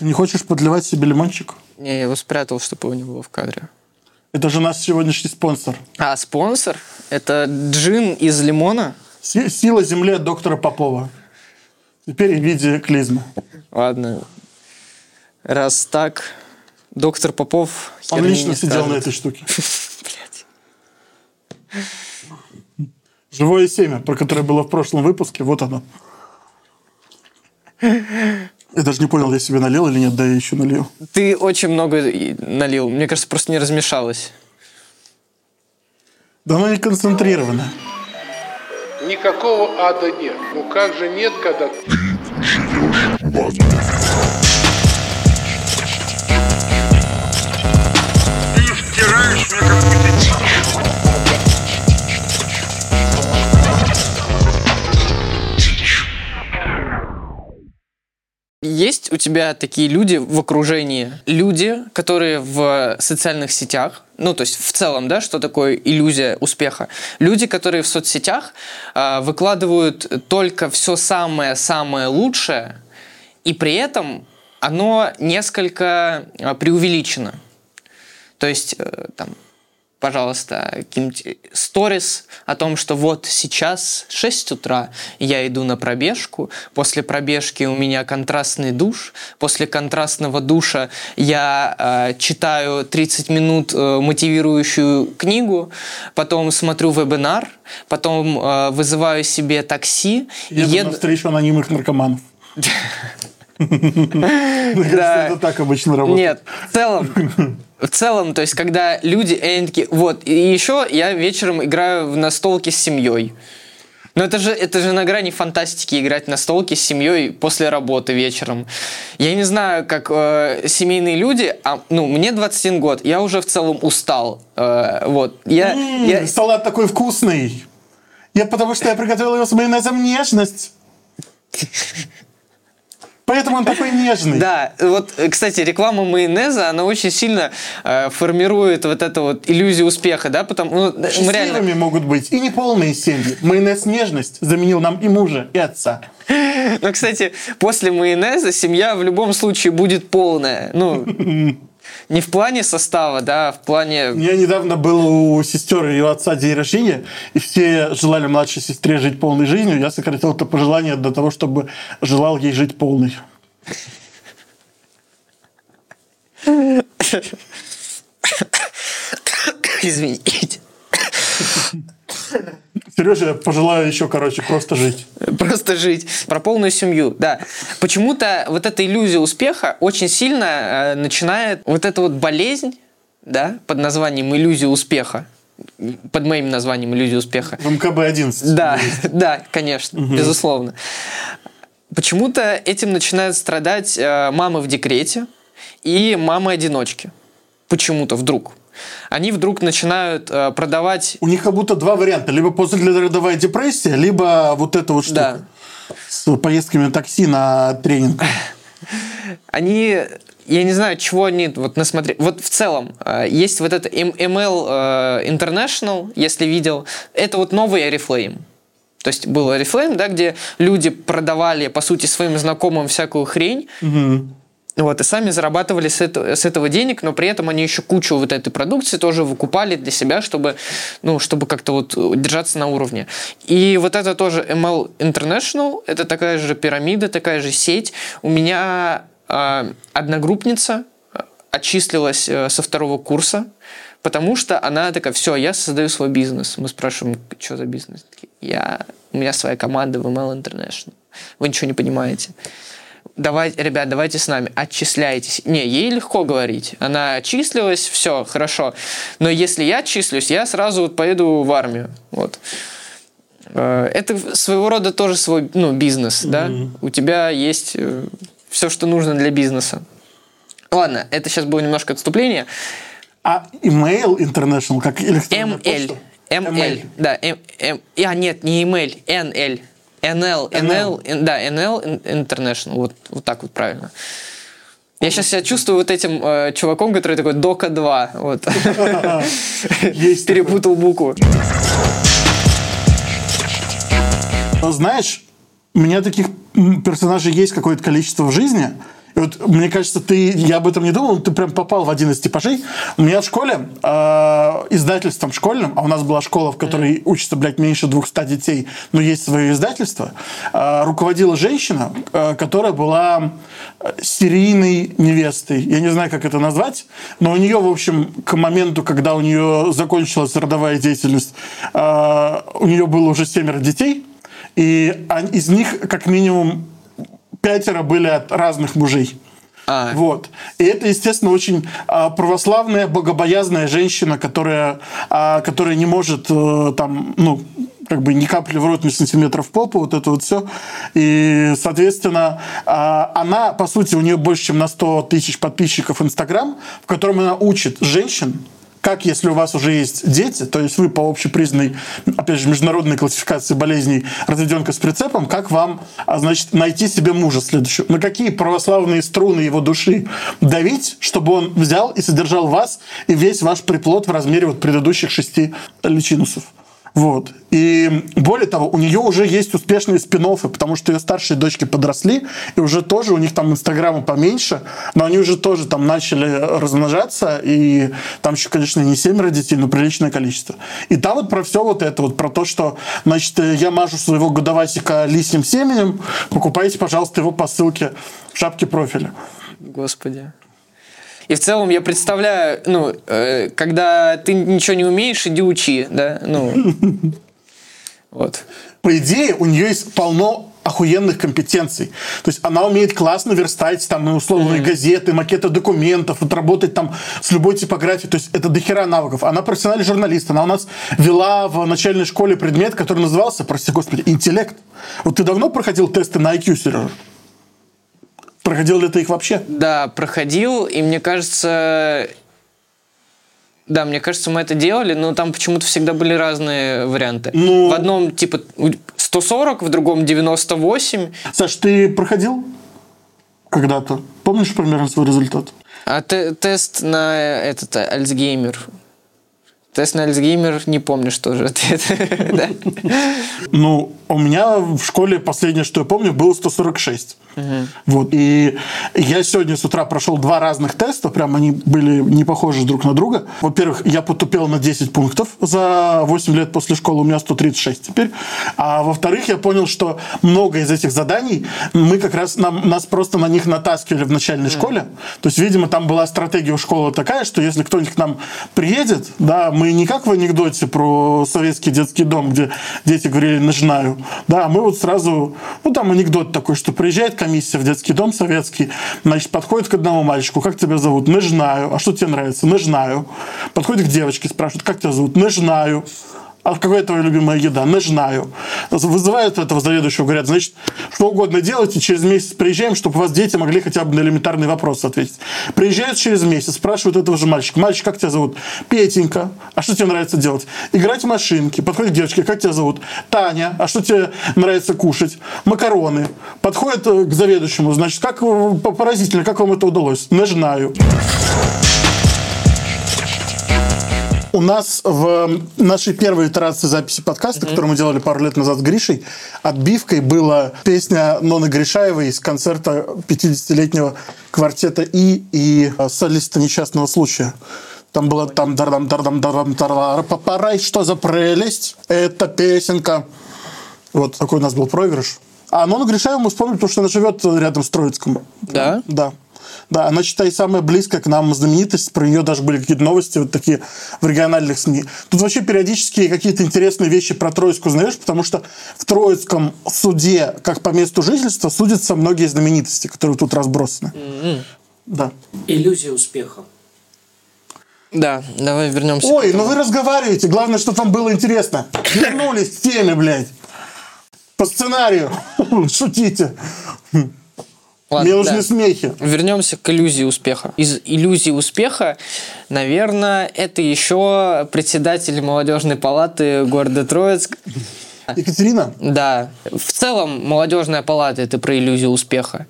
Ты не хочешь подливать себе лимончик? Не, я его спрятал, чтобы его не было в кадре. Это же наш сегодняшний спонсор. А спонсор – это джин из лимона. Си- Сила земли от доктора Попова. Теперь в виде клизмы. Ладно. Раз так, доктор Попов Он лично сидел на этой штуке. Блядь. Живое семя, про которое было в прошлом выпуске, вот оно. Я даже не понял, я себе налил или нет, да я еще налью. Ты очень много налил. Мне кажется, просто не размешалось. Да оно не концентрировано. Никакого ада нет. Ну как же нет, когда Ты втираешь мне какую-то Есть у тебя такие люди в окружении, люди, которые в социальных сетях, ну то есть в целом, да, что такое иллюзия успеха, люди, которые в соцсетях а, выкладывают только все самое-самое лучшее, и при этом оно несколько а, преувеличено. То есть э, там пожалуйста, какие-нибудь сторис о том, что вот сейчас 6 утра, я иду на пробежку, после пробежки у меня контрастный душ, после контрастного душа я э, читаю 30 минут э, мотивирующую книгу, потом смотрю вебинар, потом э, вызываю себе такси, Еду еду- на встречу анонимных наркоманов. Да. это так обычно работает. Нет, в целом, в целом, то есть, когда люди, они такие, вот, и еще я вечером играю в настолки с семьей. Но это же, это же на грани фантастики играть на столке с семьей после работы вечером. Я не знаю, как э, семейные люди, а, ну, мне 21 год, я уже в целом устал. Э, вот, я, М, я- Салат такой вкусный. Я потому что я приготовил его с майонезом нежность. Поэтому он такой нежный. Да, вот, кстати, реклама майонеза, она очень сильно э, формирует вот эту вот иллюзию успеха, да, потому ну, мы реально... Счастливыми могут быть и неполные семьи. Майонез нежность заменил нам и мужа, и отца. Ну, кстати, после майонеза семья в любом случае будет полная. Ну, не в плане состава, да, а в плане... Меня недавно был у сестер и у отца день рождения, и все желали младшей сестре жить полной жизнью. Я сократил это пожелание до того, чтобы желал ей жить полной. Извините. Сережа, я пожелаю еще, короче, просто жить. Просто жить. Про полную семью, да. Почему-то вот эта иллюзия успеха очень сильно э, начинает вот эта вот болезнь, да, под названием иллюзия успеха, под моим названием иллюзия успеха, В МКБ-11. Да, да, конечно, безусловно. Почему-то этим начинают страдать э, мамы в декрете и мамы-одиночки. Почему-то вдруг. Они вдруг начинают э, продавать... У них как будто два варианта. Либо послеродовая депрессия, либо вот эта вот штука. Да. С поездками на такси на тренинг. Они... Я не знаю, чего они вот насмотрели. Вот в целом, э, есть вот это ML э, International, если видел. Это вот новый Oriflame. То есть был Oriflame, да, где люди продавали, по сути, своим знакомым всякую хрень, Вот, и сами зарабатывали с этого, с этого денег, но при этом они еще кучу вот этой продукции тоже выкупали для себя, чтобы, ну, чтобы как-то вот держаться на уровне. И вот это тоже ML International, это такая же пирамида, такая же сеть. У меня э, одногруппница отчислилась э, со второго курса, потому что она такая, все, я создаю свой бизнес. Мы спрашиваем, что за бизнес? Я, у меня своя команда в ML International. Вы ничего не понимаете давай, ребят, давайте с нами, отчисляйтесь. Не, ей легко говорить. Она отчислилась, все, хорошо. Но если я отчислюсь, я сразу вот поеду в армию. Вот. Э, Это своего рода тоже свой ну, бизнес, да? У тебя есть все, что нужно для бизнеса. Ладно, это сейчас было немножко отступление. А email international, как электронная ML. почта? ML. Да, М, М- а, нет, не email, NL. NL, NL, ин- да, NL International. Вот, вот так вот правильно. Я сейчас себя чувствую вот этим э, чуваком, который такой Дока 2. Вот. Перепутал букву. Но Знаешь, у меня таких персонажей есть какое-то количество в жизни. Вот, мне кажется, ты, я об этом не думал, но ты прям попал в один из типажей. У меня в школе, э, издательством школьным, а у нас была школа, в которой учатся, блядь, меньше 200 детей, но есть свое издательство, э, руководила женщина, э, которая была э, серийной невестой. Я не знаю, как это назвать, но у нее, в общем, к моменту, когда у нее закончилась родовая деятельность, э, у нее было уже семеро детей, и из них как минимум пятеро были от разных мужей. А. Вот. И это, естественно, очень а, православная, богобоязная женщина, которая, а, которая не может э, там, ну, как бы ни капли в рот, ни сантиметров в попу, вот это вот все. И, соответственно, а, она, по сути, у нее больше, чем на 100 тысяч подписчиков Инстаграм, в котором она учит женщин, как если у вас уже есть дети, то есть вы по общепризнанной, опять же, международной классификации болезней разведенка с прицепом, как вам, а, значит, найти себе мужа следующего? На какие православные струны его души давить, чтобы он взял и содержал вас и весь ваш приплод в размере вот предыдущих шести личинусов? Вот. И более того, у нее уже есть успешные спин потому что ее старшие дочки подросли, и уже тоже у них там инстаграма поменьше, но они уже тоже там начали размножаться, и там еще, конечно, не семеро детей, но приличное количество. И там вот про все вот это, вот про то, что, значит, я мажу своего годовасика лисьим семенем, покупайте, пожалуйста, его по ссылке в шапке профиля. Господи. И в целом я представляю, ну, э, когда ты ничего не умеешь, иди учи, да, ну. Вот. по идее, у нее есть полно охуенных компетенций. То есть она умеет классно верстать там на условные газеты, макеты документов, вот работать там с любой типографией. То есть это дохера навыков. Она профессиональный журналист. Она у нас вела в начальной школе предмет, который назывался, прости господи, интеллект. Вот ты давно проходил тесты на IQ, Сережа? Проходил ли ты их вообще? Да, проходил, и мне кажется... Да, мне кажется, мы это делали, но там почему-то всегда были разные варианты. Ну- В одном типа 140, в другом 98. Саш, ты проходил когда-то? Помнишь примерно свой результат? А те- тест на этот Альцгеймер. Тест на Альцгеймер, не помню, что же ответ. Ну, у меня в школе последнее, что я помню, было 146. Вот. И я сегодня с утра прошел два разных теста, прям они были не похожи друг на друга. Во-первых, я потупел на 10 пунктов за 8 лет после школы, у меня 136 теперь. А во-вторых, я понял, что много из этих заданий, мы как раз, нам, нас просто на них натаскивали в начальной школе. То есть, видимо, там была стратегия у школы такая, что если кто-нибудь к нам приедет, да, мы не как в анекдоте про советский детский дом, где дети говорили «начинаю», да, а мы вот сразу, ну, там анекдот такой, что приезжает комиссия в детский дом советский, значит, подходит к одному мальчику, как тебя зовут? Не знаю. А что тебе нравится? Не знаю. Подходит к девочке, спрашивает, как тебя зовут? Не знаю. А какая твоя любимая еда? Не знаю. Вызывают этого заведующего, говорят, значит, что угодно делайте, через месяц приезжаем, чтобы у вас дети могли хотя бы на элементарный вопрос ответить. Приезжают через месяц, спрашивают этого же мальчика. Мальчик, как тебя зовут? Петенька. А что тебе нравится делать? Играть в машинки. Подходит к девочке, как тебя зовут? Таня. А что тебе нравится кушать? Макароны. Подходит э, к заведующему, значит, как э, по- поразительно, как вам это удалось? Не знаю. У нас в нашей первой итерации записи подкаста, которую мы делали пару лет назад с Гришей, отбивкой была песня Ноны Гришаевой из концерта 50-летнего квартета И и э, солиста несчастного случая. Там было там дардам дардам дардам дардам папарай, что за прелесть? Это песенка. Вот такой у нас был проигрыш. А Нону Гришаеву мы вспомнили, потому что она живет рядом с Троицком. Да? Да. Да, она, считай, самая близкая к нам знаменитость. Про нее даже были какие-то новости вот такие в региональных СМИ. Тут вообще периодически какие-то интересные вещи про Троицк узнаешь, потому что в Троицком суде, как по месту жительства, судятся многие знаменитости, которые тут разбросаны. Да. Иллюзия успеха. Да, давай вернемся. к Ой, ну вы разговариваете. Главное, чтобы вам было интересно. Вернулись к теме, блядь. По сценарию. Шутите. Ладно, Мне нужны да. смехи. Вернемся к иллюзии успеха. Из иллюзии успеха, наверное, это еще председатель молодежной палаты города Троицк. Екатерина, Да. В целом, молодежная палата это про иллюзию успеха.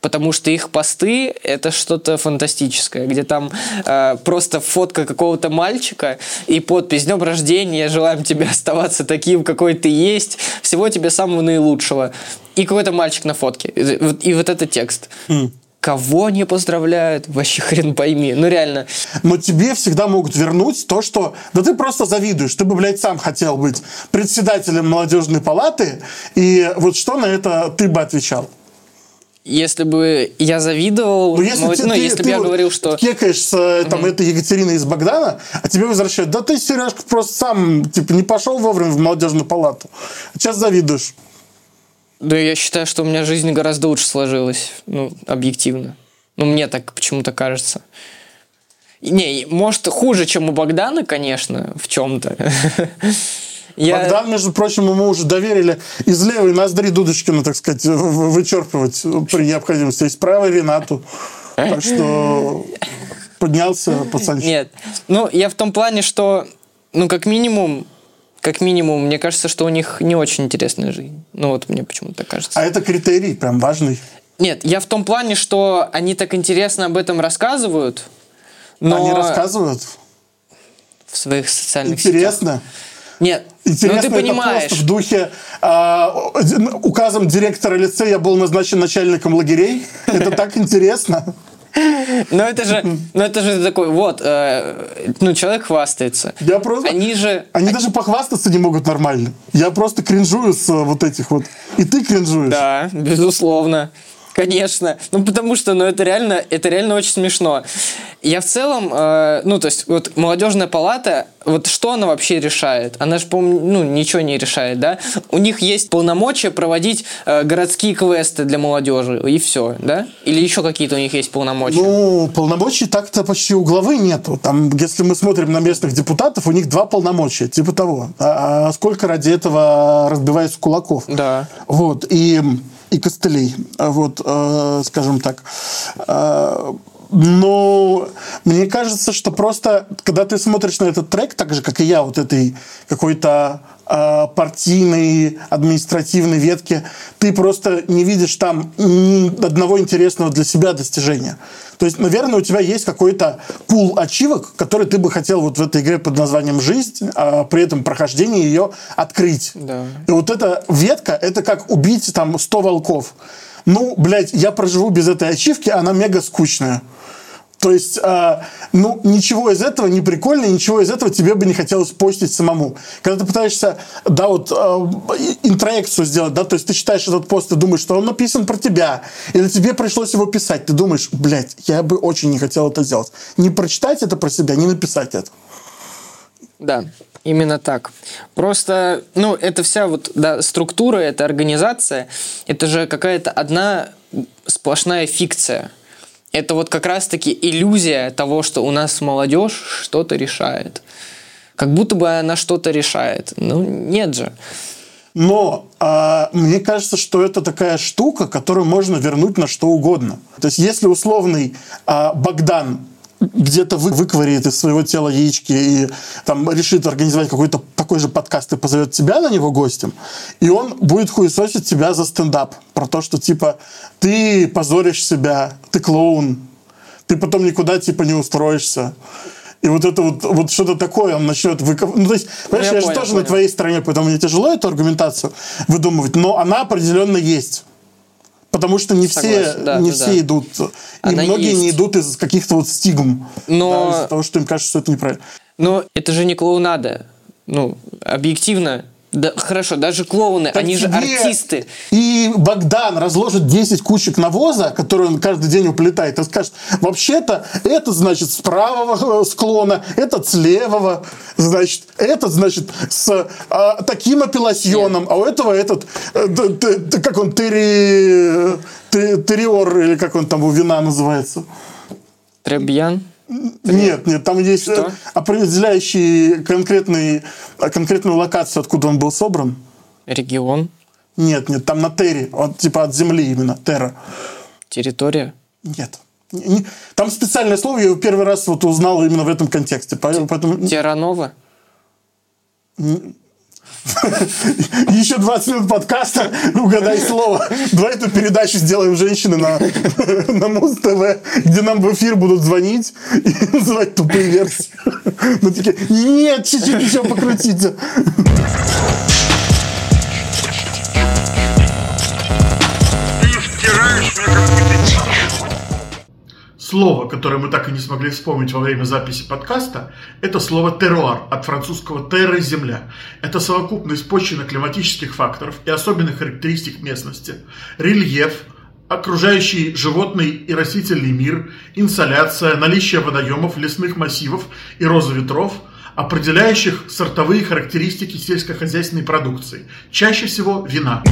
Потому что их посты это что-то фантастическое, где там э, просто фотка какого-то мальчика и подпись «Днем рождения, желаем тебе оставаться таким, какой ты есть, всего тебе самого наилучшего». И какой-то мальчик на фотке. И вот, и вот это текст. Кого не поздравляют? Вообще хрен пойми. Ну реально. Но тебе всегда могут вернуть то, что... Да ты просто завидуешь. Ты бы, блядь, сам хотел быть председателем молодежной палаты. И вот что на это ты бы отвечал? Если бы я завидовал, Ну, если, ну, ты, ну, ты- если ты бы я вот говорил, что кекаешь с э, там, этой Екатериной из Богдана, а тебе возвращают, да ты, Сережка, просто сам типа, не пошел вовремя в молодежную палату. Сейчас завидуешь. Да, я считаю, что у меня жизнь гораздо лучше сложилась, ну, объективно. Ну, мне так почему-то кажется. Не, может, хуже, чем у Богдана, конечно, в чем-то. Я... Богдан, между прочим, ему уже доверили из левой ноздри Дудочкина, так сказать, вычерпывать при необходимости. Из правой Ренату. Так что поднялся пацанчик. Нет. Ну, я в том плане, что, ну, как минимум, как минимум, мне кажется, что у них не очень интересная жизнь. Ну, вот мне почему-то так кажется. А это критерий прям важный. Нет, я в том плане, что они так интересно об этом рассказывают, но Они рассказывают. в своих социальных сетях. Интересно. Нет, Интересно, ну ты это понимаешь. пост в духе а, указом директора лицея был назначен начальником лагерей. Это так интересно. Но это же, ну это же такой, вот, э, ну человек хвастается. Я просто... Они же, Они даже похвастаться не могут нормально. Я просто кринжую с э, вот этих вот. И ты кринжуешь. да, безусловно, конечно. Ну потому что, ну это реально, это реально очень смешно. Я в целом, э, ну то есть вот молодежная палата, вот что она вообще решает? Она же, по-моему, ну ничего не решает, да? У них есть полномочия проводить э, городские квесты для молодежи и все, да? Или еще какие-то у них есть полномочия? Ну, полномочий так-то почти у главы нету. Там, если мы смотрим на местных депутатов, у них два полномочия, типа того. А, а сколько ради этого разбивается кулаков? Да. Вот, и, и костылей, а вот, э, скажем так. Но мне кажется, что просто, когда ты смотришь на этот трек, так же, как и я, вот этой какой-то э, партийной, административной ветки, ты просто не видишь там ни одного интересного для себя достижения. То есть, наверное, у тебя есть какой-то пул ачивок, который ты бы хотел вот в этой игре под названием «Жизнь», а при этом прохождении ее открыть. Да. И вот эта ветка, это как убить там 100 волков. Ну, блядь, я проживу без этой ачивки, она мега скучная. То есть, а, ну, ничего из этого не прикольно, ничего из этого тебе бы не хотелось постить самому. Когда ты пытаешься, да, вот, а, интроекцию сделать, да, то есть ты читаешь этот пост и думаешь, что он написан про тебя, или тебе пришлось его писать, ты думаешь, блядь, я бы очень не хотел это сделать. Не прочитать это про себя, не написать это. Да, именно так. Просто, ну, это вся вот, да, структура, эта организация, это же какая-то одна сплошная фикция. Это вот как раз-таки иллюзия того, что у нас молодежь что-то решает. Как будто бы она что-то решает. Ну, нет же. Но а, мне кажется, что это такая штука, которую можно вернуть на что угодно. То есть, если условный а, Богдан где-то вы, выковыряет из своего тела яички и там решит организовать какой-то такой же подкаст и позовет тебя на него гостем, и он будет хуесосить тебя за стендап. Про то, что типа ты позоришь себя, ты клоун, ты потом никуда типа не устроишься. И вот это вот, вот что-то такое он начнет выковывать. Ну, то есть, понимаешь, я я, же понял, тоже понял. на твоей стороне, поэтому мне тяжело эту аргументацию выдумывать, но она определенно есть. Потому что не все, Согласен, да, не да, все да. идут, и Она многие есть. не идут из каких-то вот стигм, Но- да, из-за того, что им кажется, что это неправильно. Но это же не клоунада. Ну, объективно. Да, хорошо, даже клоуны, Так они же артисты. И Богдан разложит 10 кучек навоза, которые он каждый день уплетает, и скажет, вообще-то это значит с правого э, склона, это с левого, значит, это значит с а, таким апелласьоном, а у этого этот, э, т- как он, тери, т- териор, или как он там у вина называется. Требьян. Нет, нет, там есть Что? э, определяющий конкретный, э, конкретную локацию, откуда он был собран. Регион. Нет, нет, там на Терри, он типа от земли именно, Терра. Территория. Нет. Не- не- Там специальное слово, я его первый раз вот узнал именно в этом контексте. Поэтому Терранова. еще 20 минут подкаста, угадай слово. Давай эту передачу сделаем женщины на, на Муз-ТВ, где нам в эфир будут звонить и называть тупые версии. Ну, такие, нет, чуть-чуть еще покрутите. Слово, которое мы так и не смогли вспомнить во время записи подкаста, это слово «теруар» от французского «терра» – «земля». Это совокупность почвенно-климатических факторов и особенных характеристик местности, рельеф, окружающий животный и растительный мир, инсоляция, наличие водоемов, лесных массивов и розы ветров, определяющих сортовые характеристики сельскохозяйственной продукции, чаще всего вина.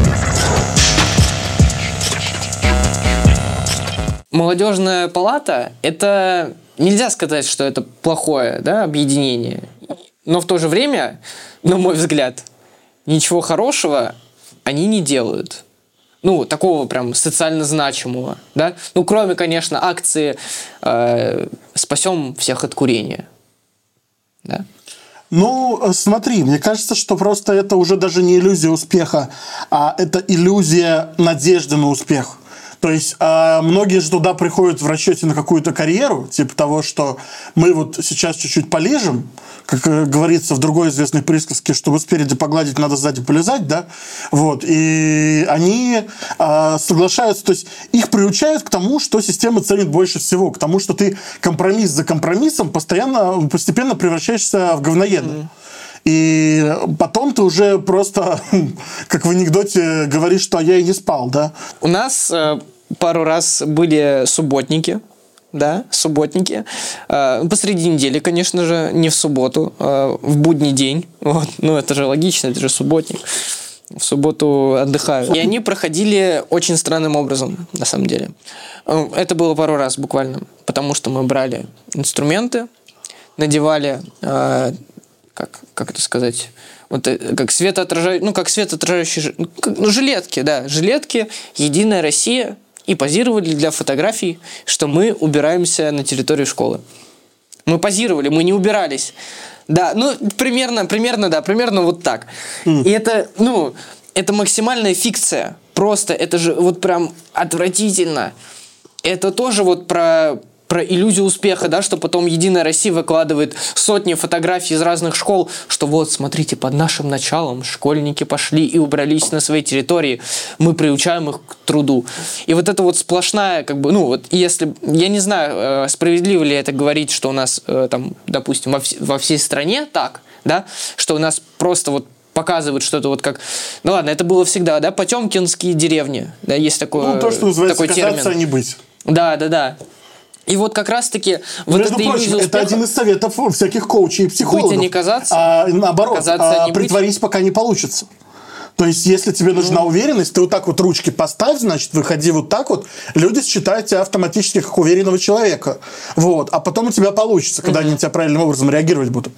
Молодежная палата – это нельзя сказать, что это плохое да, объединение. Но в то же время, на мой взгляд, ничего хорошего они не делают. Ну, такого прям социально значимого, да? Ну, кроме, конечно, акции э, «Спасем всех от курения». Да? Ну, э, смотри, мне кажется, что просто это уже даже не иллюзия успеха, а это иллюзия надежды на успех. То есть э, многие же туда приходят в расчете на какую-то карьеру, типа того, что мы вот сейчас чуть-чуть полежим, как э, говорится в другой известной присказке, чтобы спереди погладить, надо сзади полезать, да, вот, и они э, соглашаются, то есть их приучают к тому, что система ценит больше всего, к тому, что ты компромисс за компромиссом постоянно, постепенно превращаешься в говноеда. Mm-hmm. И потом ты уже просто, как в анекдоте, говоришь, что я и не спал, да? У нас э, пару раз были субботники, да, субботники. Э, посреди недели, конечно же, не в субботу, э, в будний день. Вот. Ну, это же логично, это же субботник. В субботу отдыхаю. И они проходили очень странным образом, на самом деле. Это было пару раз буквально, потому что мы брали инструменты, надевали как, как это сказать, вот э, как светоотражающие, ну, как светоотражающие, ну, ну, жилетки, да, жилетки, Единая Россия, и позировали для фотографий, что мы убираемся на территории школы. Мы позировали, мы не убирались. Да, ну, примерно, примерно, да, примерно вот так. Mm. И это, ну, это максимальная фикция. Просто это же вот прям отвратительно. Это тоже вот про про иллюзию успеха, да, что потом Единая Россия выкладывает сотни фотографий из разных школ, что вот, смотрите, под нашим началом школьники пошли и убрались на своей территории, мы приучаем их к труду. И вот это вот сплошная, как бы, ну вот, если, я не знаю, э, справедливо ли это говорить, что у нас э, там, допустим, во, вс- во всей стране так, да, что у нас просто вот показывают что-то вот как... Ну ладно, это было всегда, да, потемкинские деревни, да, есть такое Ну, то, что называется такой термин. а не быть. Да, да, да. И вот как раз-таки вот Между это прочим, это один из советов всяких коучей и психологов. Быть, а не казаться. А, наоборот, Казаться, а не быть. притворись, пока не получится. То есть, если тебе нужна уверенность, ты вот так вот ручки поставь, значит, выходи вот так вот, люди считают тебя автоматически как уверенного человека. Вот. А потом у тебя получится, когда они на тебя правильным образом реагировать будут.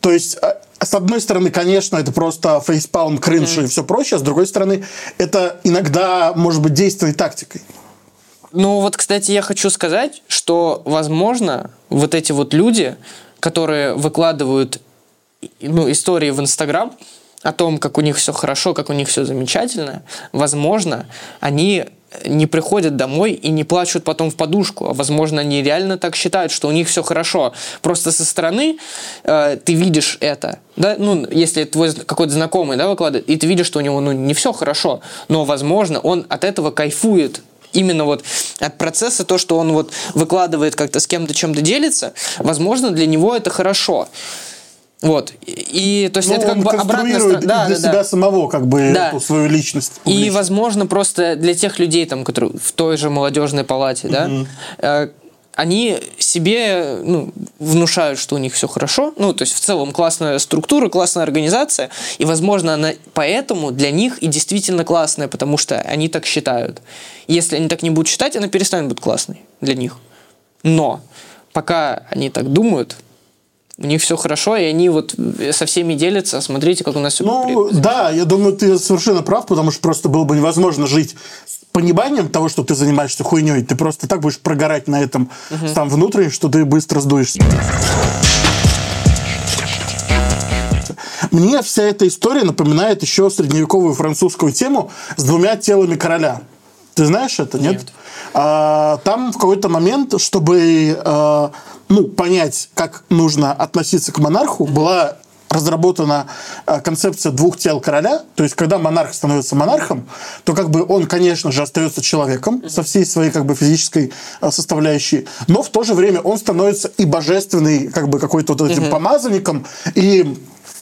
То есть, а, с одной стороны, конечно, это просто фейспалм, кринж и все прочее, а с другой стороны, это иногда может быть действием и тактикой. Ну вот, кстати, я хочу сказать, что, возможно, вот эти вот люди, которые выкладывают ну, истории в Инстаграм о том, как у них все хорошо, как у них все замечательно, возможно, они не приходят домой и не плачут потом в подушку, а возможно они реально так считают, что у них все хорошо. Просто со стороны э, ты видишь это, да, ну если твой какой-то знакомый, да, выкладывает, и ты видишь, что у него ну не все хорошо, но возможно он от этого кайфует, именно вот от процесса, то, что он вот выкладывает как-то с кем-то чем-то делится, возможно, для него это хорошо. Вот. И то есть Ну, это как бы обратная сторона. Да, для да, себя да. самого как бы Да. эту свою личность. И, публичную. возможно, просто для тех людей, там, которые в той же молодежной палате, да, э, они себе ну, внушают, что у них все хорошо. Ну, то есть в целом классная структура, классная организация. И, возможно, она поэтому для них и действительно классная, потому что они так считают. Если они так не будут считать, она перестанет быть классной для них. Но пока они так думают, у них все хорошо, и они вот со всеми делятся. Смотрите, как у нас все Ну, да, я думаю, ты совершенно прав, потому что просто было бы невозможно жить пониманием того, что ты занимаешься хуйней. Ты просто так будешь прогорать на этом там внутренне, что ты быстро сдуешься. Мне вся эта история напоминает еще средневековую французскую тему с двумя телами короля. Ты знаешь это, нет? Нет. А, там в какой-то момент, чтобы а, ну, понять, как нужно относиться к монарху, была разработана э, концепция двух тел короля, то есть когда монарх становится монархом, то как бы он, конечно же, остается человеком со всей своей как бы физической э, составляющей, но в то же время он становится и божественный как бы какой-то вот этим помазанником, и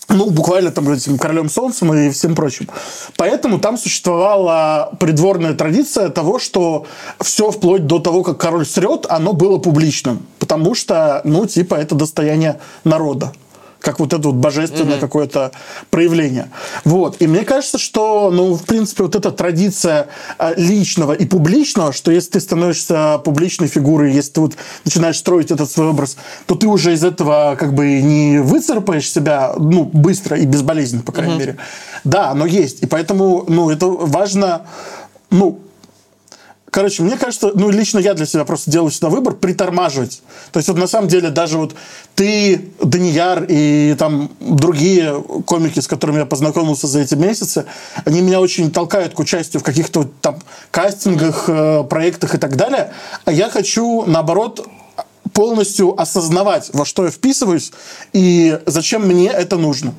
ну, буквально там этим королем солнцем и всем прочим. Поэтому там существовала придворная традиция того, что все вплоть до того, как король срет, оно было публичным. Потому что, ну, типа, это достояние народа как вот это вот божественное mm-hmm. какое-то проявление. Вот. И мне кажется, что, ну, в принципе, вот эта традиция а, личного и публичного, что если ты становишься публичной фигурой, если ты вот начинаешь строить этот свой образ, то ты уже из этого как бы не выцарапаешь себя, ну, быстро и безболезненно, по крайней mm-hmm. мере. Да, оно есть. И поэтому, ну, это важно, ну, Короче, мне кажется, ну, лично я для себя просто делаю сюда выбор притормаживать. То есть, вот на самом деле, даже вот ты, Данияр и там другие комики, с которыми я познакомился за эти месяцы, они меня очень толкают к участию в каких-то там кастингах, э, проектах и так далее. А я хочу, наоборот, полностью осознавать, во что я вписываюсь и зачем мне это нужно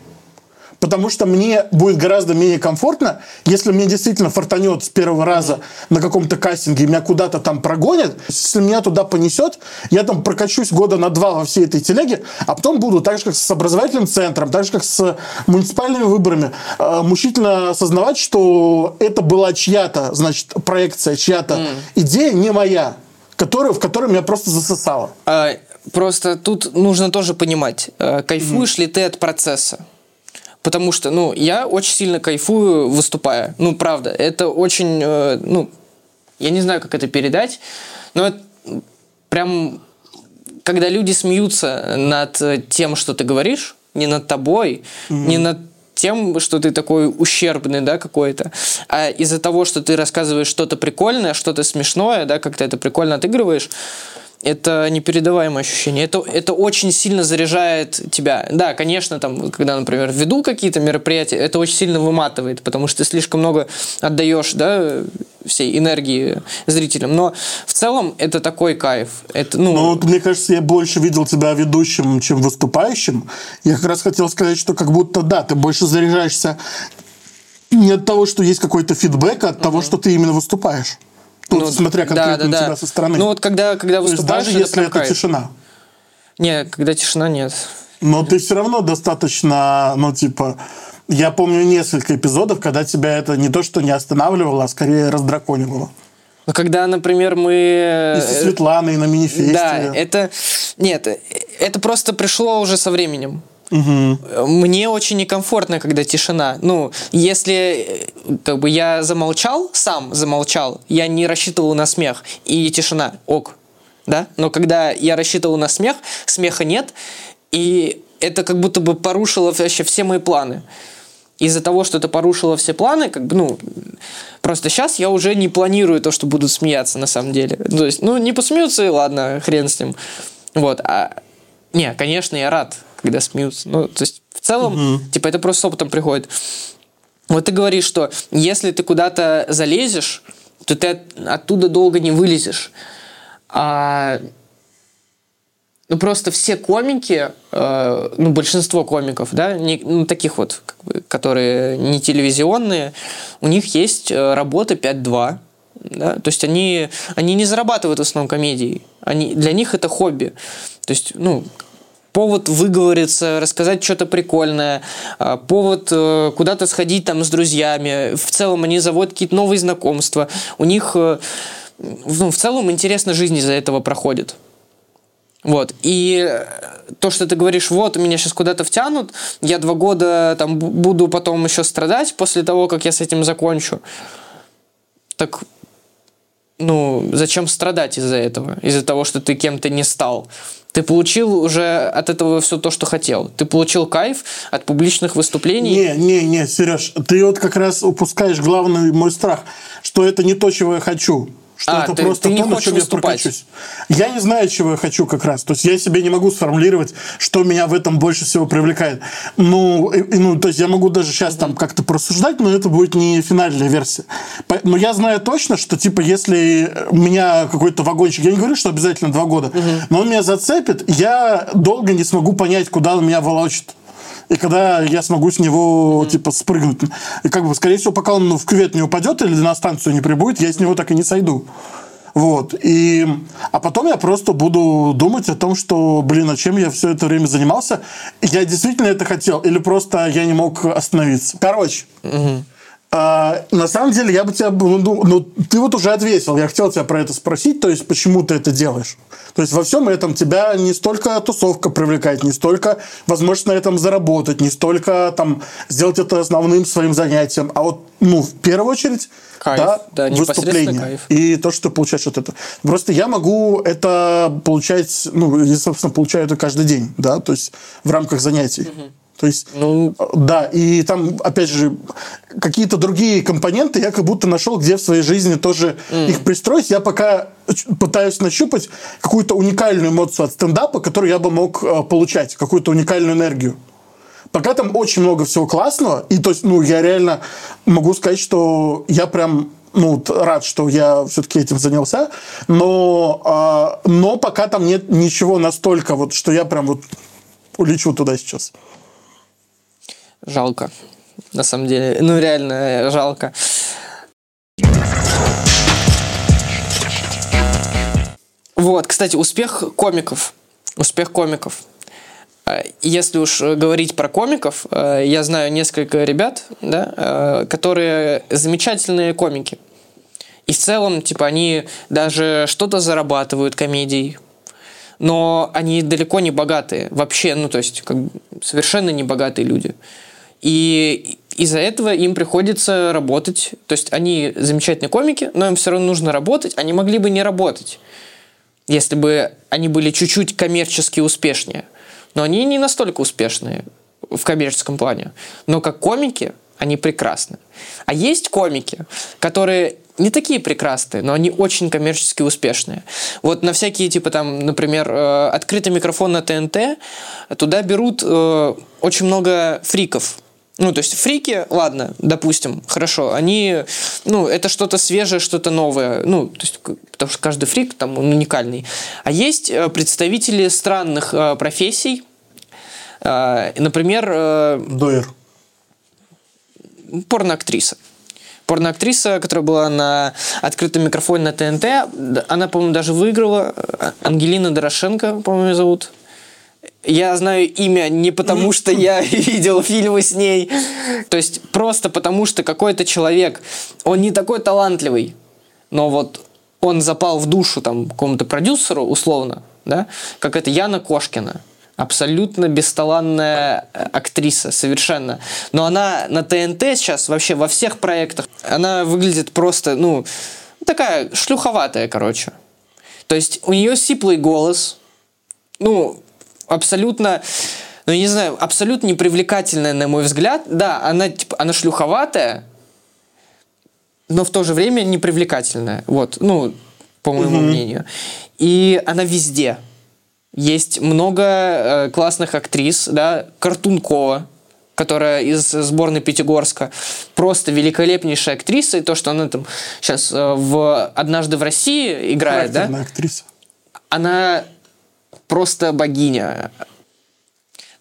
потому что мне будет гораздо менее комфортно, если мне действительно фартанет с первого раза на каком-то кастинге, меня куда-то там прогонят, если меня туда понесет, я там прокачусь года на два во всей этой телеге, а потом буду так же, как с образовательным центром, так же, как с муниципальными выборами, э, мучительно осознавать, что это была чья-то, значит, проекция, чья-то mm. идея, не моя, которую, в которой меня просто засосало. А, просто тут нужно тоже понимать, э, кайфуешь mm. ли ты от процесса. Потому что, ну, я очень сильно кайфую, выступая. Ну, правда, это очень, э, ну, я не знаю, как это передать, но это прям, когда люди смеются над тем, что ты говоришь, не над тобой, mm-hmm. не над тем, что ты такой ущербный, да, какой-то, а из-за того, что ты рассказываешь что-то прикольное, что-то смешное, да, как ты это прикольно отыгрываешь, это непередаваемое ощущение. Это, это очень сильно заряжает тебя. Да, конечно, там, когда, например, веду какие-то мероприятия, это очень сильно выматывает, потому что ты слишком много отдаешь, да, всей энергии зрителям. Но в целом это такой кайф. Это, ну... ну, мне кажется, я больше видел тебя ведущим, чем выступающим. Я как раз хотел сказать, что как будто, да, ты больше заряжаешься не от того, что есть какой-то фидбэк, а от uh-huh. того, что ты именно выступаешь. Ну, ну, смотря конкретно да, да, на тебя да. со стороны. Ну вот когда, когда выступаешь, даже если это, это тишина. Не, когда тишина, нет. Но ты все равно достаточно, ну, типа, я помню несколько эпизодов, когда тебя это не то, что не останавливало, а скорее раздраконивало. Ну, когда, например, мы... И со Светланой на мини-фесте. Да, это... Нет, это просто пришло уже со временем. Угу. Мне очень некомфортно, когда тишина. Ну, если как бы я замолчал, сам замолчал, я не рассчитывал на смех, и тишина, ок, да? Но когда я рассчитывал на смех, смеха нет, и это как будто бы порушило вообще все мои планы. Из-за того, что это порушило все планы, как бы, ну, просто сейчас я уже не планирую то, что будут смеяться на самом деле. То есть, ну, не посмеются, и ладно, хрен с ним. Вот, а... Не, конечно, я рад, когда смеются. Ну, то есть, в целом, угу. типа, это просто с опытом приходит. Вот ты говоришь, что если ты куда-то залезешь, то ты от, оттуда долго не вылезешь. А, ну, просто все комики, э, ну, большинство комиков, да, не, ну, таких вот, как бы, которые не телевизионные, у них есть э, работа 5-2, да? То есть они, они не зарабатывают в основном комедией. Они, для них это хобби. То есть, ну, повод выговориться, рассказать что-то прикольное, а, повод э, куда-то сходить там с друзьями. В целом они заводят какие-то новые знакомства. У них э, ну, в целом интересно жизнь из-за этого проходит. Вот. И то, что ты говоришь, вот, меня сейчас куда-то втянут, я два года там буду потом еще страдать после того, как я с этим закончу. Так, ну, зачем страдать из-за этого? Из-за того, что ты кем-то не стал. Ты получил уже от этого все то, что хотел. Ты получил кайф от публичных выступлений. Не, не, не, Сереж, ты вот как раз упускаешь главный мой страх, что это не то, чего я хочу. Что а, это ты, просто ты то, на чем выступать. я прокачусь. Я не знаю, чего я хочу как раз. То есть я себе не могу сформулировать, что меня в этом больше всего привлекает. Ну, и, ну то есть я могу даже сейчас там как-то просуждать, но это будет не финальная версия. Но я знаю точно, что типа если меня какой-то вагончик, я не говорю, что обязательно два года, но он меня зацепит, я долго не смогу понять, куда он меня волочит. И когда я смогу с него, типа, спрыгнуть. И как бы, скорее всего, пока он в кювет не упадет или на станцию не прибудет, я с него так и не сойду. Вот. И, а потом я просто буду думать о том, что, блин, а чем я все это время занимался? Я действительно это хотел или просто я не мог остановиться? Короче, а, на самом деле, я бы тебя... Ну, ну, ну, ты вот уже ответил. Я хотел тебя про это спросить. То есть, почему ты это делаешь? То есть, во всем этом тебя не столько тусовка привлекает, не столько возможность на этом заработать, не столько там сделать это основным своим занятием, а вот, ну, в первую очередь, Кайф. да, Да, выступление. кайф. И то, что ты получаешь от этого. Просто я могу это получать, ну, я, собственно, получаю это каждый день, да, то есть в рамках занятий. То есть, Ну, да, и там, опять же, какие-то другие компоненты я как будто нашел, где в своей жизни тоже их пристроить. Я пока пытаюсь нащупать какую-то уникальную эмоцию от стендапа, которую я бы мог э, получать, какую-то уникальную энергию. Пока там очень много всего классного, и то есть, ну, я реально могу сказать, что я прям ну, рад, что я все-таки этим занялся, но, а, но пока там нет ничего настолько, вот, что я прям вот улечу туда сейчас. Жалко. На самом деле. Ну, реально э, жалко. Вот, кстати, успех комиков. Успех комиков. Э, Если уж э, говорить про комиков, я знаю несколько ребят, да, которые замечательные комики. И в целом, типа, они даже что-то зарабатывают комедией, но они далеко не богатые. Вообще, ну, то есть, как совершенно не богатые люди. И из-за этого им приходится работать. То есть, они замечательные комики, но им все равно нужно работать. Они могли бы не работать, если бы они были чуть-чуть коммерчески успешнее. Но они не настолько успешные в коммерческом плане. Но как комики они прекрасны. А есть комики, которые не такие прекрасные, но они очень коммерчески успешные. Вот на всякие, типа там, например, э, открытый микрофон на ТНТ, туда берут э, очень много фриков. Ну, то есть фрики, ладно, допустим, хорошо, они, ну, это что-то свежее, что-то новое, ну, то есть, потому что каждый фрик там он уникальный. А есть э, представители странных э, профессий, Э, например, э, Дойер. порноактриса. Порноактриса, которая была на открытом микрофоне на ТНТ, она, по-моему, даже выиграла. Ангелина Дорошенко, по-моему, зовут. Я знаю имя не потому, что я видел фильмы с ней. То есть просто потому, что какой-то человек, он не такой талантливый, но вот он запал в душу там какому-то продюсеру, условно, да, как это Яна Кошкина. Абсолютно бесталанная э, актриса, совершенно. Но она на ТНТ сейчас вообще во всех проектах, она выглядит просто, ну, такая шлюховатая, короче. То есть у нее сиплый голос, ну, абсолютно, ну, я не знаю, абсолютно непривлекательная, на мой взгляд. Да, она, типа, она шлюховатая, но в то же время непривлекательная. Вот, ну, по моему мнению. И она везде. Есть много э, классных актрис, да, Картункова, которая из сборной Пятигорска, просто великолепнейшая актриса, и то, что она там сейчас в «Однажды в России» играет, да, актриса. она просто богиня.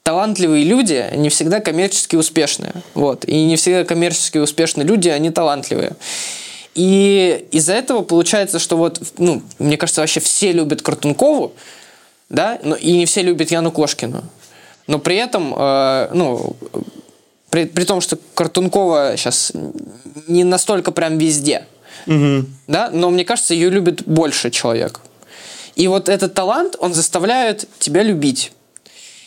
Талантливые люди не всегда коммерчески успешные. Вот. И не всегда коммерчески успешные люди, они талантливые. И из-за этого получается, что вот, ну, мне кажется, вообще все любят Картункову, да, но и не все любят Яну Кошкину. Но при этом, э, ну, при, при том, что Картункова сейчас не настолько прям везде, да, но мне кажется, ее любит больше человек. И вот этот талант, он заставляет тебя любить.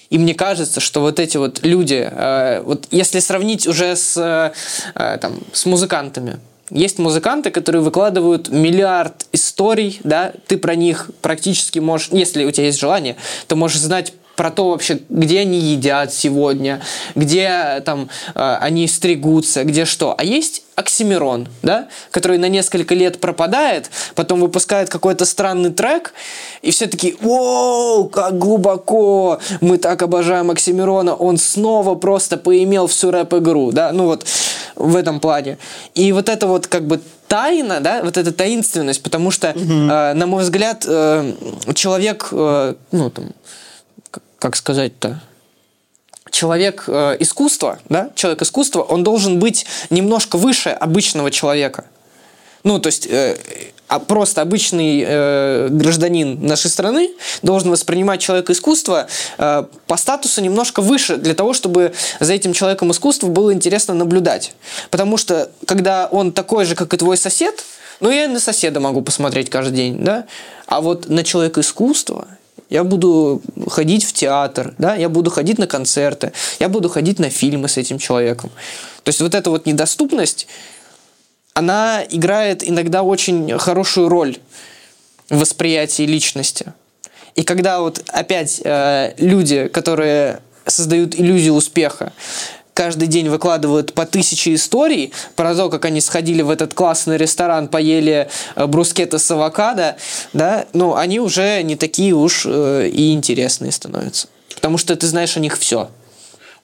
И мне кажется, что вот эти вот люди, э, вот если сравнить уже с, э, э, там, с музыкантами, есть музыканты, которые выкладывают миллиард историй, да, ты про них практически можешь, если у тебя есть желание, то можешь знать про то вообще, где они едят сегодня, где там э, они стригутся, где что. А есть Оксимирон, да, который на несколько лет пропадает, потом выпускает какой-то странный трек, и все такие, «Воу, как глубоко! Мы так обожаем Оксимирона, он снова просто поимел всю рэп-игру», да, ну вот в этом плане. И вот это вот как бы тайна, да, вот эта таинственность, потому что, э, на мой взгляд, э, человек, э, ну там, как сказать-то, человек э, искусства, да, человек искусства, он должен быть немножко выше обычного человека. Ну, то есть э, а просто обычный э, гражданин нашей страны должен воспринимать человека искусства э, по статусу немножко выше для того, чтобы за этим человеком искусства было интересно наблюдать. Потому что когда он такой же, как и твой сосед, ну я на соседа могу посмотреть каждый день, да, а вот на человека искусства я буду ходить в театр, да, я буду ходить на концерты, я буду ходить на фильмы с этим человеком. То есть вот эта вот недоступность, она играет иногда очень хорошую роль в восприятии личности. И когда вот опять э, люди, которые создают иллюзию успеха, каждый день выкладывают по тысяче историй про то, как они сходили в этот классный ресторан, поели э, брускетта с авокадо, да, ну, они уже не такие уж э, и интересные становятся. Потому что ты знаешь о них все.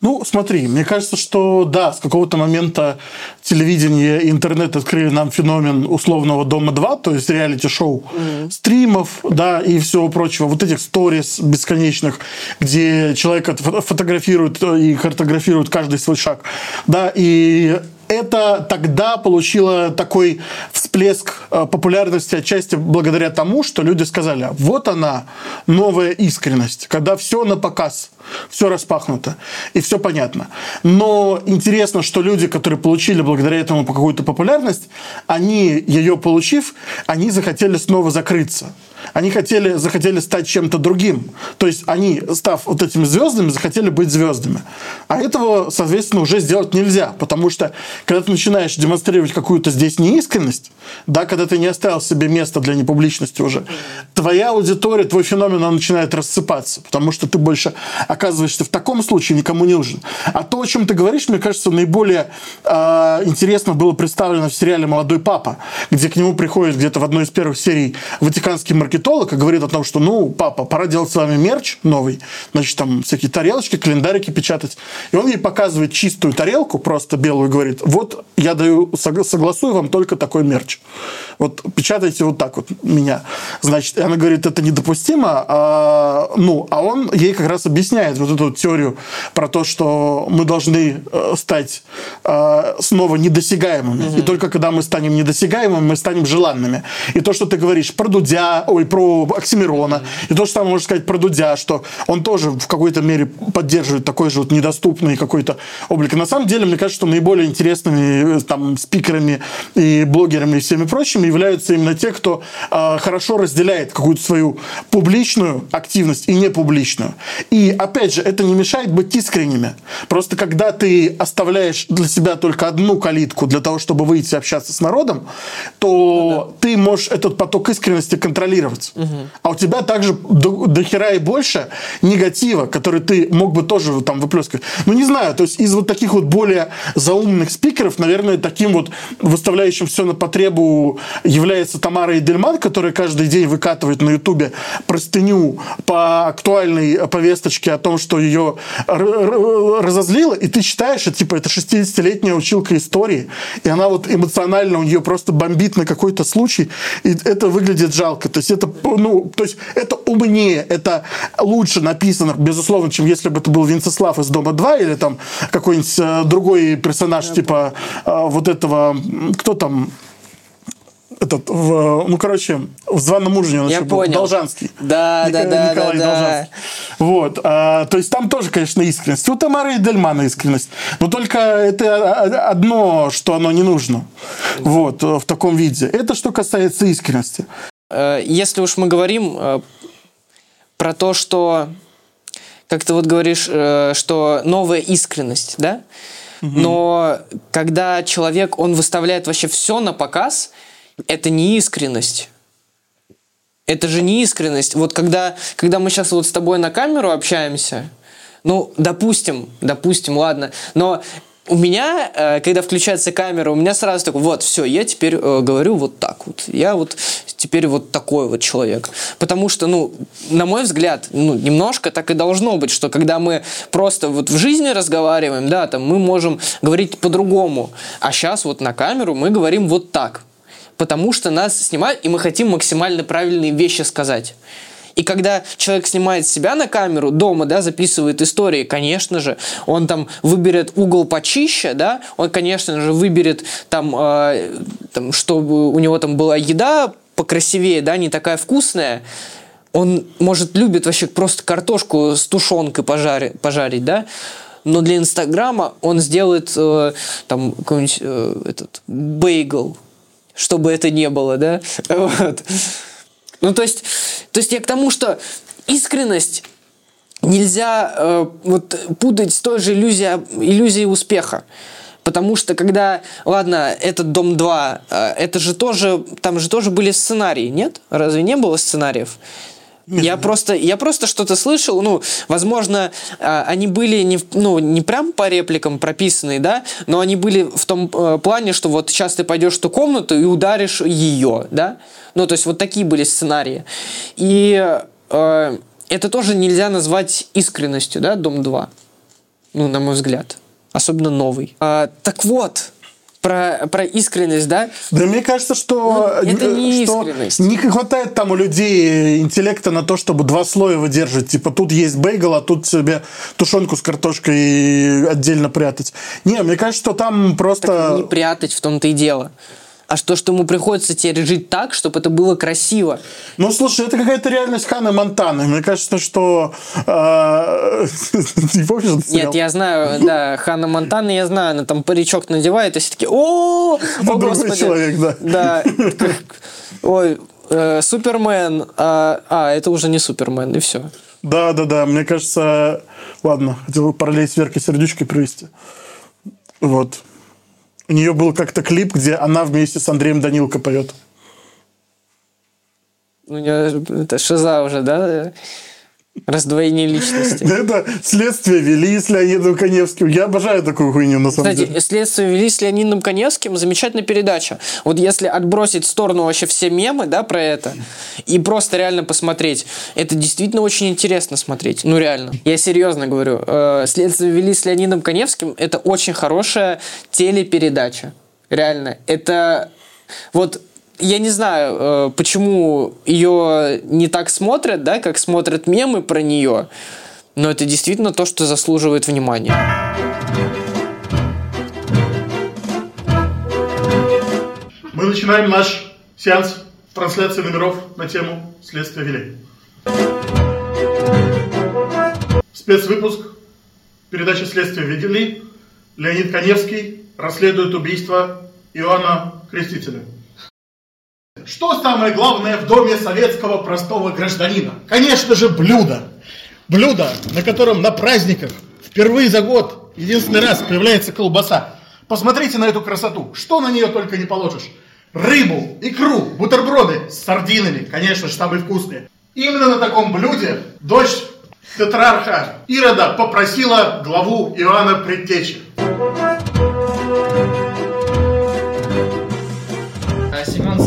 Ну, смотри, мне кажется, что да, с какого-то момента телевидение и интернет открыли нам феномен условного Дома-2, то есть реалити-шоу, mm-hmm. стримов, да, и всего прочего, вот этих сториз бесконечных, где человек фотографирует и картографирует каждый свой шаг, да, и это тогда получило такой всплеск э, популярности отчасти благодаря тому, что люди сказали, вот она, новая искренность, когда все на показ, все распахнуто и все понятно. Но интересно, что люди, которые получили благодаря этому какую-то популярность, они, ее получив, они захотели снова закрыться они хотели, захотели стать чем-то другим. То есть они, став вот этими звездами, захотели быть звездами. А этого, соответственно, уже сделать нельзя, потому что когда ты начинаешь демонстрировать какую-то здесь неискренность, да, когда ты не оставил себе места для непубличности уже, твоя аудитория, твой феномен, он начинает рассыпаться, потому что ты больше оказываешься в таком случае никому не нужен. А то, о чем ты говоришь, мне кажется, наиболее э, интересно было представлено в сериале «Молодой папа», где к нему приходит где-то в одной из первых серий ватиканский маркетолог, и говорит о том, что, ну, папа, пора делать с вами мерч новый, значит, там всякие тарелочки, календарики печатать. И он ей показывает чистую тарелку, просто белую, и говорит, вот я даю, согласую вам только такой мерч. Вот печатайте вот так вот меня. Значит, и она говорит, это недопустимо. А, ну, а он ей как раз объясняет вот эту теорию про то, что мы должны э, стать э, снова недосягаемыми. Угу. И только когда мы станем недосягаемыми, мы станем желанными. И то, что ты говоришь про Дудя, ой, про Оксимирона, угу. и то, что там можно сказать про Дудя, что он тоже в какой-то мере поддерживает такой же вот недоступный какой-то облик. И на самом деле, мне кажется, что наиболее интересными э, там спикерами и блогерами всеми прочими являются именно те, кто э, хорошо разделяет какую-то свою публичную активность и непубличную. И опять же, это не мешает быть искренними. Просто когда ты оставляешь для себя только одну калитку для того, чтобы выйти общаться с народом, то ну, да. ты можешь этот поток искренности контролировать. Угу. А у тебя также до, до хера и больше негатива, который ты мог бы тоже там выплескивать. Ну, не знаю, то есть из вот таких вот более заумных спикеров, наверное, таким вот выставляющим все на потребу является Тамара Эдельман, которая каждый день выкатывает на Ютубе простыню по актуальной повесточке о том, что ее разозлило, и ты считаешь, что типа это 60-летняя училка истории, и она вот эмоционально у нее просто бомбит на какой-то случай, и это выглядит жалко. То есть это, ну, то есть это умнее, это лучше написано, безусловно, чем если бы это был Венцеслав из Дома 2 или там какой-нибудь э, другой персонаж, типа э, вот этого, кто там, этот, в, ну, короче, в званом ужине он Я еще понял. был, Должанский. Да, Ник- да, да, Николай да, Должанский. Вот. А, то есть там тоже, конечно, искренность. У Тамары и Дельмана искренность. Но только это одно, что оно не нужно. Вот, в таком виде. Это что касается искренности. Э, если уж мы говорим э, про то, что, как ты вот говоришь, э, что новая искренность, да? Но когда человек, он выставляет вообще все на показ, это не искренность. Это же не искренность. Вот когда, когда мы сейчас вот с тобой на камеру общаемся, ну, допустим, допустим, ладно, но у меня, э, когда включается камера, у меня сразу такой, вот, все, я теперь э, говорю вот так вот. Я вот теперь вот такой вот человек. Потому что, ну, на мой взгляд, ну, немножко так и должно быть, что когда мы просто вот в жизни разговариваем, да, там мы можем говорить по-другому. А сейчас вот на камеру мы говорим вот так потому что нас снимают, и мы хотим максимально правильные вещи сказать. И когда человек снимает себя на камеру дома, да, записывает истории, конечно же, он там выберет угол почище, да, он, конечно же, выберет там, э, там чтобы у него там была еда покрасивее, да, не такая вкусная, он, может, любит вообще просто картошку с тушенкой пожарить, пожарить да, но для Инстаграма он сделает э, там какой-нибудь э, этот бейгл, чтобы это не было, да, вот. Ну, то есть, то есть я к тому, что искренность нельзя э, вот путать с той же иллюзией, иллюзией успеха. Потому что когда, ладно, этот Дом 2, э, это же тоже, там же тоже были сценарии, нет? Разве не было сценариев? Я просто, я просто что-то слышал, ну, возможно, а, они были не, ну, не прям по репликам прописанные, да, но они были в том э, плане, что вот сейчас ты пойдешь в ту комнату и ударишь ее, да, ну, то есть вот такие были сценарии. И э, это тоже нельзя назвать искренностью, да, Дом 2, ну, на мой взгляд, особенно новый. А, так вот, про, про искренность, да, Да мне кажется, что, Ну, это не что искренность. не хватает там у людей интеллекта на то, чтобы два слоя выдержать. Типа тут есть бейгл, а тут себе тушенку с картошкой отдельно прятать. Не, мне кажется, что там просто... не прятать в том-то и дело. А что, что ему приходится теперь жить так, чтобы это было красиво. Ну, слушай, это какая-то реальность Ханы Монтаны. Мне кажется, что... э, Ты помнишь? Нет, я знаю, да, Ханна Монтана, я знаю, она там паричок надевает, и все такие, о, о, другой человек, да. Да. Ой, э, Супермен, а, а, это уже не Супермен, и все. Да, да, да. Мне кажется... Ладно, хотел параллель с Веркой Сердючкой привести. Вот. У нее был как-то клип, где она вместе с Андреем Данилко поет. У нее это шиза уже, да? Раздвоение личности. Это следствие вели с Леонидом Коневским. Я обожаю такую хуйню, на самом Кстати, деле. следствие вели с Леонидом Коневским. Замечательная передача. Вот если отбросить в сторону вообще все мемы, да, про это, и просто реально посмотреть, это действительно очень интересно смотреть. Ну, реально. Я серьезно говорю. Э, Следствие вели с Леонидом Коневским. Это очень хорошая телепередача. Реально. Это вот я не знаю, э, почему ее не так смотрят, да, как смотрят мемы про нее, но это действительно то, что заслуживает внимания. Мы начинаем наш сеанс трансляции номеров на тему «Следствие вели». Спецвыпуск передачи «Следствие вели». Леонид Коневский расследует убийство Иоанна Крестителя. Что самое главное в доме советского простого гражданина? Конечно же, блюдо. Блюдо, на котором на праздниках впервые за год единственный раз появляется колбаса. Посмотрите на эту красоту. Что на нее только не положишь. Рыбу, икру, бутерброды с сардинами, конечно же, самые вкусные. Именно на таком блюде дочь тетрарха Ирода попросила главу Иоанна Предтечи.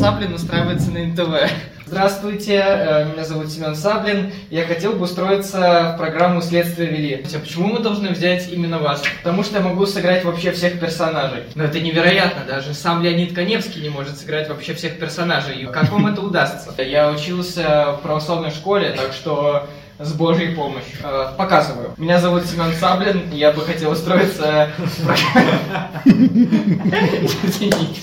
Саблин устраивается на НТВ. Здравствуйте, э, меня зовут Семен Саблин. Я хотел бы устроиться в программу «Следствие вели». А Почему мы должны взять именно вас? Потому что я могу сыграть вообще всех персонажей. Но это невероятно, даже сам Леонид Коневский не может сыграть вообще всех персонажей. И Как вам это удастся? Я учился в православной школе, так что с Божьей помощью. Э, Показываю. Меня зовут Семен Саблин, я бы хотел устроиться. Извините.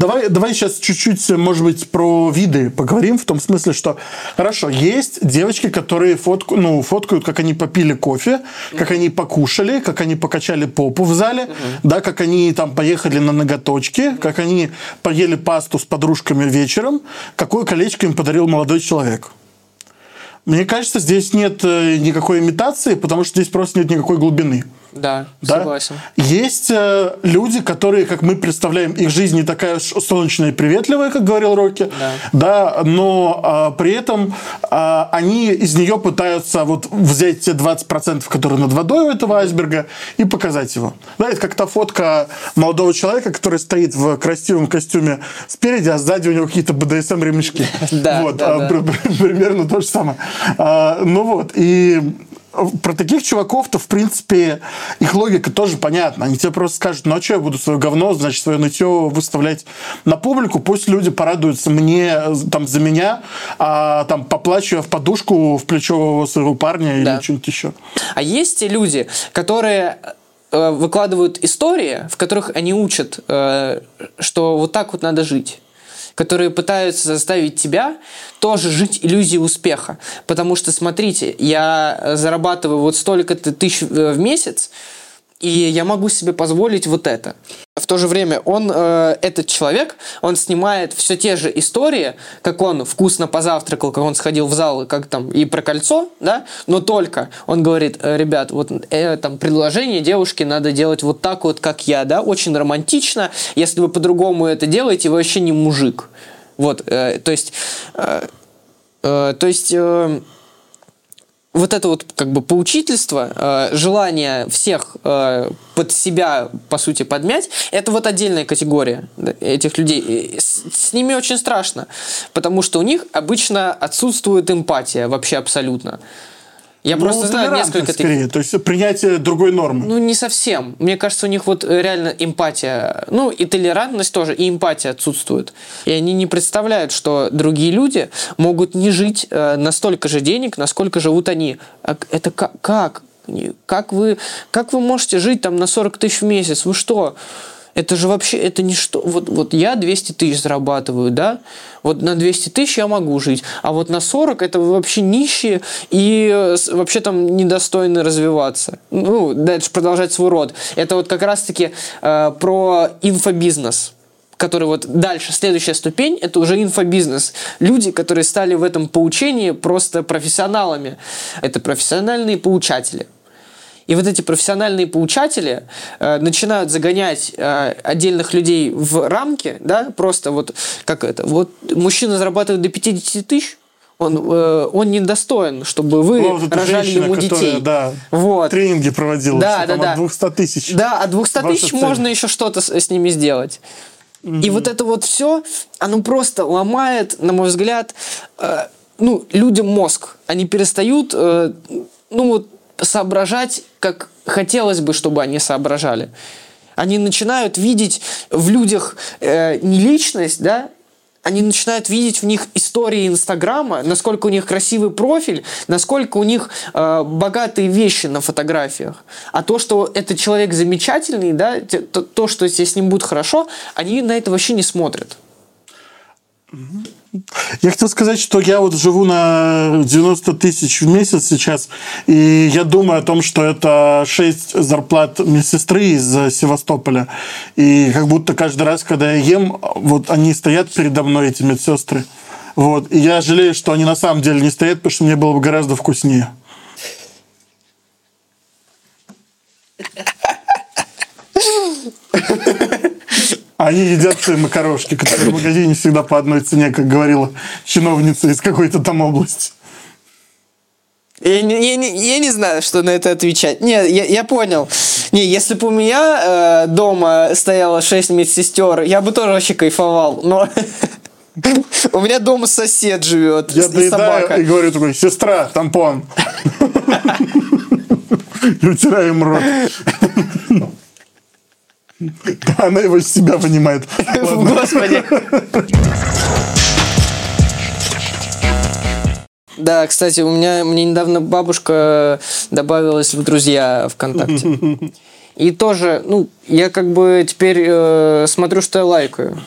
Давай, давай сейчас чуть-чуть, может быть, про виды поговорим, в том смысле, что, хорошо, есть девочки, которые фотку, ну, фоткают, как они попили кофе, как они покушали, как они покачали попу в зале, да, как они там поехали на ноготочки, как они поели пасту с подружками вечером, какое колечко им подарил молодой человек. Мне кажется, здесь нет э, никакой имитации, потому что здесь просто нет никакой глубины. Да, Да? согласен. Есть э, люди, которые, как мы представляем, их жизнь не такая уж солнечная и приветливая, как говорил Рокки, да, но а, при этом а, они из нее пытаются вот взять те 20%, которые над водой у этого айсберга, и показать его. Да, это как та фотка молодого человека, который стоит в красивом костюме спереди, а сзади у него какие-то БДСМ-ремешки. Да, вот, да, а, да. пр- пр- примерно то же самое. Ну вот, и про таких чуваков-то, в принципе, их логика тоже понятна. Они тебе просто скажут, ну а что я буду свое говно, значит, свое нытье выставлять на публику, пусть люди порадуются мне, там, за меня, а там поплачу я в подушку в плечо своего парня Да. или что-нибудь еще. А есть те люди, которые э, выкладывают истории, в которых они учат, э, что вот так вот надо жить которые пытаются заставить тебя тоже жить иллюзией успеха. Потому что, смотрите, я зарабатываю вот столько-то тысяч э, в месяц, и я могу себе позволить вот это. В то же время он, э, этот человек, он снимает все те же истории, как он вкусно позавтракал, как он сходил в зал, как там и про кольцо, да, но только он говорит, «Э, ребят, вот э, там предложение девушке надо делать вот так вот, как я, да, очень романтично. Если вы по-другому это делаете, вы вообще не мужик. Вот, э, то есть, э, э, то есть. э, вот это вот как бы поучительство, э, желание всех э, под себя, по сути, подмять, это вот отдельная категория этих людей. С, с ними очень страшно, потому что у них обычно отсутствует эмпатия вообще абсолютно. Я Ну, просто знаю несколько таких... скорее, то есть принятие другой нормы. Ну, не совсем. Мне кажется, у них вот э, реально эмпатия, ну, и толерантность тоже, и эмпатия отсутствует. И они не представляют, что другие люди могут не жить э, на столько же денег, насколько живут они. А Это ка- как? Как вы, как вы можете жить там на 40 тысяч в месяц? Вы что? Это же вообще, это не что. Вот, вот я 200 тысяч зарабатываю, да? Вот на 200 тысяч я могу жить. А вот на 40 это вообще нищие и э, вообще там недостойны развиваться. Ну, дальше продолжать свой род. Это вот как раз-таки э, про инфобизнес который вот дальше, следующая ступень, это уже инфобизнес. Люди, которые стали в этом поучении просто профессионалами. Это профессиональные поучатели. И вот эти профессиональные поучатели э, начинают загонять э, отдельных людей в рамки, да, просто вот как это, вот мужчина зарабатывает до 50 тысяч, он, э, он недостоин, чтобы вы Ну, вот рожали женщина, ему которая, детей. да, вот. тренинги проводила, Да, да, да. от 200 тысяч. Да, от 200 Ваша тысяч можно еще что-то с, с ними сделать. И вот это вот все, оно просто ломает, на мой взгляд, э, ну, людям мозг. Они перестают, э, ну, вот, соображать, как хотелось бы, чтобы они соображали. Они начинают видеть в людях э, не личность, да, они начинают видеть в них истории Инстаграма, насколько у них красивый профиль, насколько у них э, богатые вещи на фотографиях. А то, что этот человек замечательный, да, то, то, что с ним будет хорошо, они на это вообще не смотрят. Я хотел сказать, что я вот живу на 90 тысяч в месяц сейчас, и я думаю о том, что это 6 зарплат медсестры из Севастополя. И как будто каждый раз, когда я ем, вот они стоят передо мной, эти медсестры. Вот. И я жалею, что они на самом деле не стоят, потому что мне было бы гораздо вкуснее. Они едят свои макарошки, которые в магазине всегда по одной цене, как говорила чиновница из какой-то там области. Я не, я не- я не знаю, что на это отвечать. Не, я, я понял. Не, если бы у меня э, дома стояло 6 медсестер, я бы тоже вообще кайфовал. Но у меня дома сосед живет Я доедаю и говорю такой, сестра, тампон. И утираем рот. Да, она его из себя понимает. Господи. Да, кстати, у меня мне недавно бабушка добавилась в друзья ВКонтакте. И тоже, ну, я как бы теперь э, смотрю, что я лайкаю.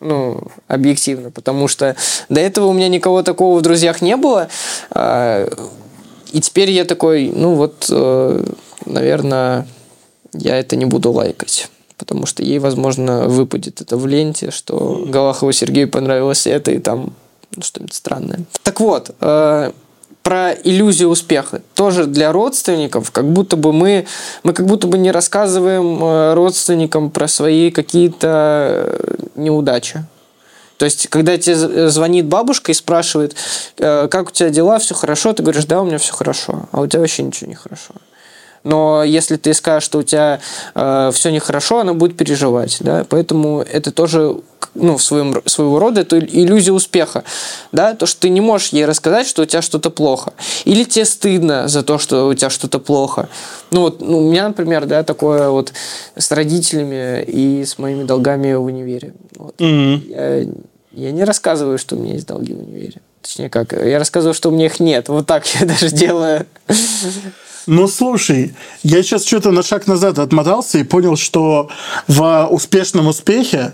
Ну, объективно, потому что до этого у меня никого такого в друзьях не было. А, И теперь я такой, ну вот, э, наверное, я это не буду лайкать. Потому что ей, возможно, выпадет это в ленте, что Галахову Сергею понравилось это, и там ну, что-нибудь странное. Так вот, э, про иллюзию успеха. Тоже для родственников, как будто бы мы, мы как будто бы не рассказываем э, родственникам про свои какие-то э, неудачи. То есть, когда тебе з- звонит бабушка и спрашивает, э, как у тебя дела, все хорошо, ты говоришь, да, у меня все хорошо, а у тебя вообще ничего не хорошо. Но если ты скажешь, что у тебя все нехорошо, она будет переживать. Да? Поэтому это тоже ну, в своем, своего рода это иллюзия успеха. Да? То, что ты не можешь ей рассказать, что у тебя что-то плохо. Или тебе стыдно за то, что у тебя что-то плохо. Ну, вот, ну, у меня, например, да, такое вот с родителями и с моими долгами в универе. Вот. Я, я не рассказываю, что у меня есть долги в универе. Точнее, как, я рассказываю, что у меня их нет. Вот так я даже делаю. Ну, слушай, я сейчас что-то на шаг назад отмотался и понял, что в успешном успехе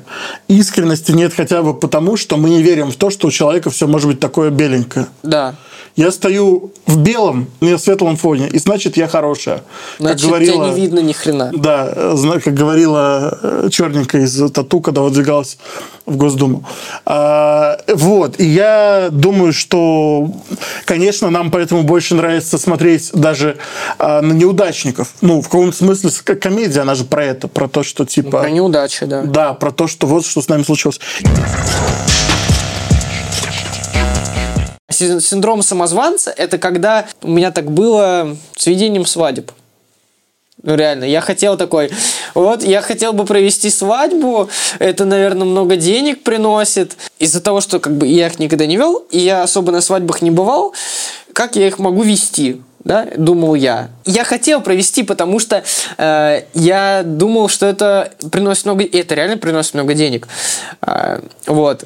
искренности нет хотя бы потому, что мы не верим в то, что у человека все может быть такое беленькое. Да. Я стою в белом, на светлом фоне, и значит, я хорошая. Значит, тебя не видно ни хрена. Да, как говорила э, черненькая из Тату, когда выдвигалась в Госдуму. А, вот, и я думаю, что, конечно, нам поэтому больше нравится смотреть даже а, на неудачников. Ну, в каком-то смысле, как комедия, она же про это, про то, что типа... Про неудачи, да. Да, про то, что вот что с нами случилось. Си- Синдром самозванца – это когда у меня так было с ведением свадеб. Ну, реально, я хотел такой, вот, я хотел бы провести свадьбу, это, наверное, много денег приносит. Из-за того, что как бы я их никогда не вел, и я особо на свадьбах не бывал, как я их могу вести? Да, думал я. Я хотел провести, потому что э, я думал, что это приносит много, и это реально приносит много денег. А, вот.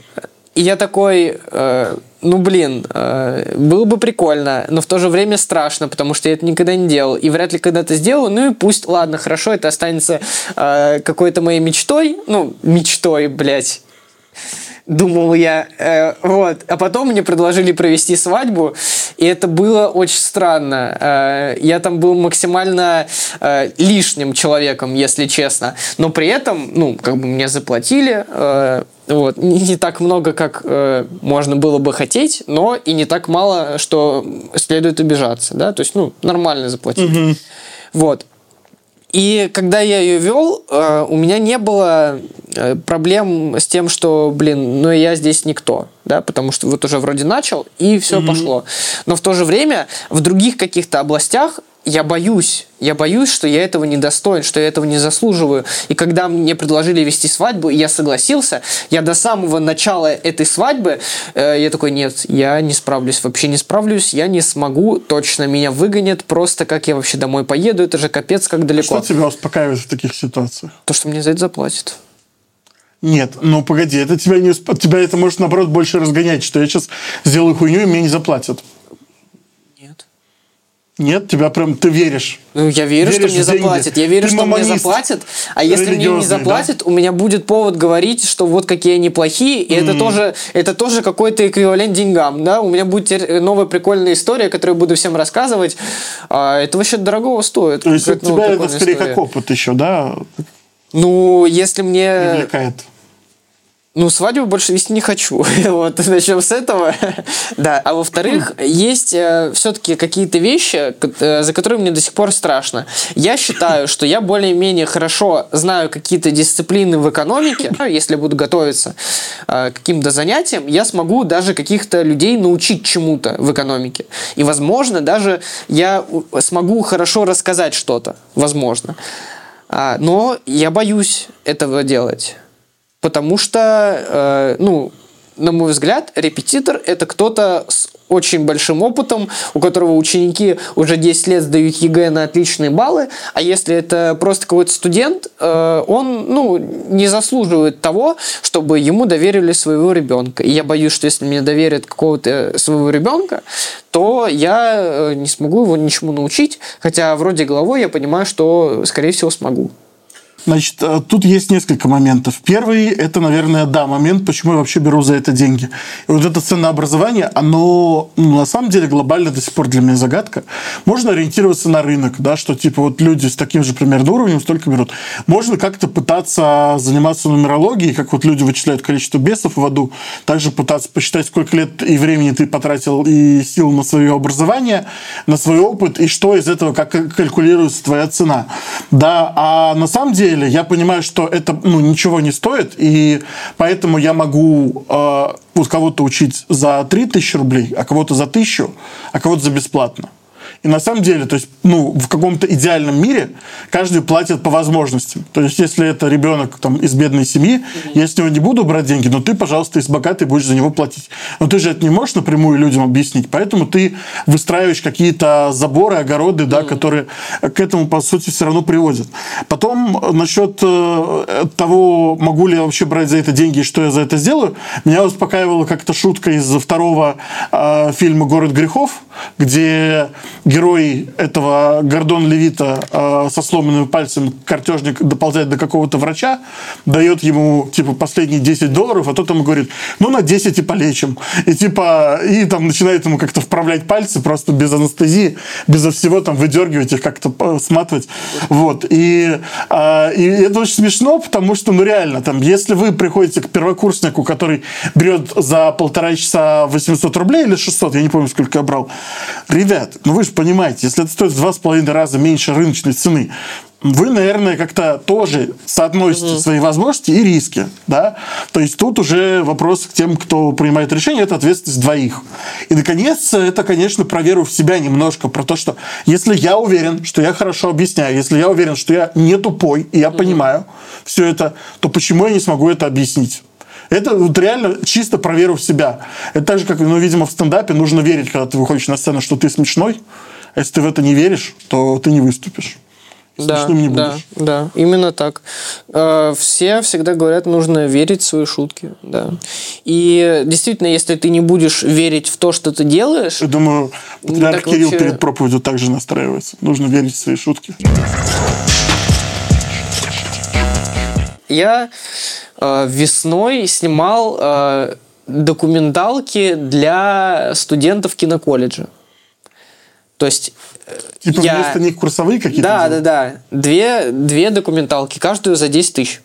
И я такой, э, ну блин, э, было бы прикольно, но в то же время страшно, потому что я это никогда не делал. И вряд ли когда-то сделаю, ну и пусть, ладно, хорошо, это останется э, какой-то моей мечтой. Ну, мечтой, блядь. Думал я, Э, вот. А потом мне предложили провести свадьбу, и это было очень странно. Э, я там был максимально э, лишним человеком, если честно. Но при этом, ну, как бы мне заплатили, вот, не, так много, как э, можно было бы хотеть, но и не так мало, что следует обижаться, да, то есть, ну, нормально заплатили. Вот. И когда я ее вел, э, у меня не было э, проблем с тем, что, блин, ну я здесь никто, да, потому что вот уже вроде начал, и все пошло. Но в то же время в других каких-то областях я боюсь, я боюсь, что я этого не достоин, что я этого не заслуживаю. И когда мне предложили вести свадьбу, и я согласился, я до самого начала этой свадьбы, э, я такой, нет, я не справлюсь, вообще не справлюсь, я не смогу, точно меня выгонят, просто как я вообще домой поеду, это же капец, как далеко. Что тебя успокаивает в таких ситуациях? То, что мне за это заплатят. Нет, ну погоди, это тебя не тебя это может наоборот больше разгонять, что я сейчас сделаю хуйню и мне не заплатят. Нет. Тебя прям ты веришь. Ну, я верю, Веришь что мне заплатят. Я верю, Ты что мне заплатят. А если мне не заплатят, у меня будет повод говорить, что вот какие они плохие. И это тоже, это тоже какой-то эквивалент деньгам. Да? У меня будет новая прикольная история, которую я буду всем рассказывать. А это вообще дорогого стоит. То есть у ну, тебя это скорее история. как опыт еще, да, Ну, если мне... привлекает. Ну, свадьбу больше вести не хочу. вот, начнем с этого. да. А во-вторых, есть все-таки какие-то вещи, э, за которые мне до сих пор страшно. Я считаю, что я более-менее хорошо знаю какие-то дисциплины в экономике. А Если буду готовиться э, к каким-то занятиям, я смогу даже каких-то людей научить чему-то в экономике. И, возможно, даже я смогу хорошо рассказать что-то. Возможно. А, но я боюсь этого делать. Потому что, э, ну, на мой взгляд, репетитор – это кто-то с очень большим опытом, у которого ученики уже 10 лет сдают ЕГЭ на отличные баллы, а если это просто какой-то студент, э, он, ну, не заслуживает того, чтобы ему доверили своего ребенка. И я боюсь, что если мне доверят какого-то своего ребенка, то я э, не смогу его ничему научить, хотя вроде головой я понимаю, что, скорее всего, смогу. Значит, э, тут есть несколько моментов. Первый, это, наверное, да, момент, почему я вообще беру за это деньги. И вот это ценообразование, оно ну, на самом деле глобально до сих пор для меня загадка. Можно ориентироваться на рынок, да, что типа вот люди с таким же примерно уровнем столько берут. Можно как-то пытаться заниматься нумерологией, как вот люди вычисляют количество бесов в аду, также пытаться посчитать, сколько лет и времени ты потратил и сил на свое образование, на свой опыт, и что из этого, как калькулируется твоя цена. Да, а на самом деле я понимаю, что это ну, ничего не стоит, и поэтому я могу э, кого-то учить за 3000 рублей, а кого-то за 1000, а кого-то за бесплатно. И на самом деле, то есть, ну, в каком-то идеальном мире каждый платит по возможностям. То есть, если это ребенок там, из бедной семьи, mm-hmm. я с него не буду брать деньги, но ты, пожалуйста, из богатой будешь за него платить. Но ты же это не можешь напрямую людям объяснить, поэтому ты выстраиваешь какие-то заборы, огороды, mm-hmm. да, которые к этому, по сути, все равно приводят. Потом, насчет э, того, могу ли я вообще брать за это деньги и что я за это сделаю, меня успокаивала как-то шутка из второго э, фильма «Город грехов», где герой этого Гордон Левита э, со сломанным пальцем картежник доползает до какого-то врача, дает ему типа последние 10 долларов, а тот ему говорит, ну на 10 и полечим. И типа, и там начинает ему как-то вправлять пальцы просто без анестезии, безо всего там выдергивать их, как-то э, сматывать. Вот. И, э, и это очень смешно, потому что, ну реально, там, если вы приходите к первокурснику, который берет за полтора часа 800 рублей или 600, я не помню, сколько я брал, ребят, ну вы же понимаете, если это стоит в два с половиной раза меньше рыночной цены, вы, наверное, как-то тоже соотносите mm-hmm. свои возможности и риски. Да? То есть тут уже вопрос к тем, кто принимает решение, это ответственность двоих. И, наконец, это, конечно, про веру в себя немножко, про то, что если я уверен, что я хорошо объясняю, если я уверен, что я не тупой, и я mm-hmm. понимаю все это, то почему я не смогу это объяснить? Это вот реально чисто про веру в себя. Это так же, как, ну, видимо, в стендапе нужно верить, когда ты выходишь на сцену, что ты смешной. А если ты в это не веришь, то ты не выступишь. Да, не будешь. да, да, именно так. Э, все всегда говорят, нужно верить в свои шутки, да. И действительно, если ты не будешь верить в то, что ты делаешь... Я думаю, патриарх Кирилл вообще... перед проповедью также настраивается. Нужно верить в свои шутки. Я э, весной снимал э, документалки для студентов киноколледжа. То есть Типа я... вместо них курсовые какие-то? Да, да, да. Две, две документалки, каждую за 10 тысяч.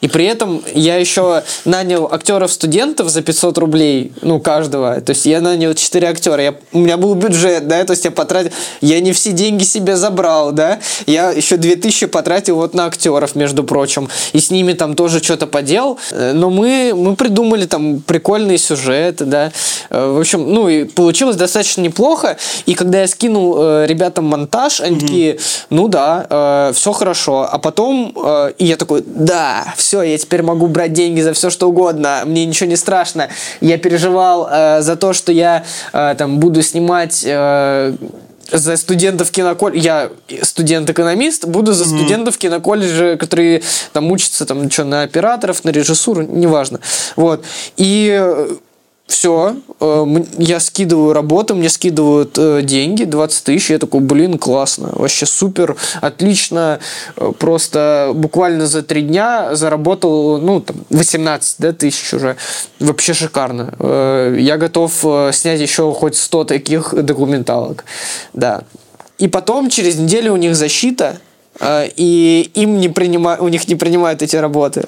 И при этом я еще нанял актеров-студентов за 500 рублей, ну, каждого. То есть я нанял 4 актера. Я, у меня был бюджет, да, то есть я потратил... Я не все деньги себе забрал, да. Я еще 2000 потратил вот на актеров, между прочим. И с ними там тоже что-то поделал. Э, но мы, мы придумали там прикольные сюжеты, да. Э, в общем, ну, и получилось достаточно неплохо. И когда я скинул э, ребятам монтаж, они mm-hmm. такие, ну да, э, все хорошо. А потом, э, и я такой, да, все все, я теперь могу брать деньги за все, что угодно, мне ничего не страшно. Я переживал э, за то, что я э, там буду снимать... Э, за студентов киноколледжа, я студент-экономист, буду за студентов киноколледжа, которые там учатся там что, на операторов, на режиссуру, неважно. Вот. И э, все, э, я скидываю работу, мне скидывают э, деньги, 20 тысяч, я такой, блин, классно, вообще супер, отлично, э, просто буквально за три дня заработал, ну, там, 18 да, тысяч уже, вообще шикарно. Я готов снять еще хоть 100 таких документалок, да. И потом, через неделю у них защита, и им не принимают, у них не принимают эти работы.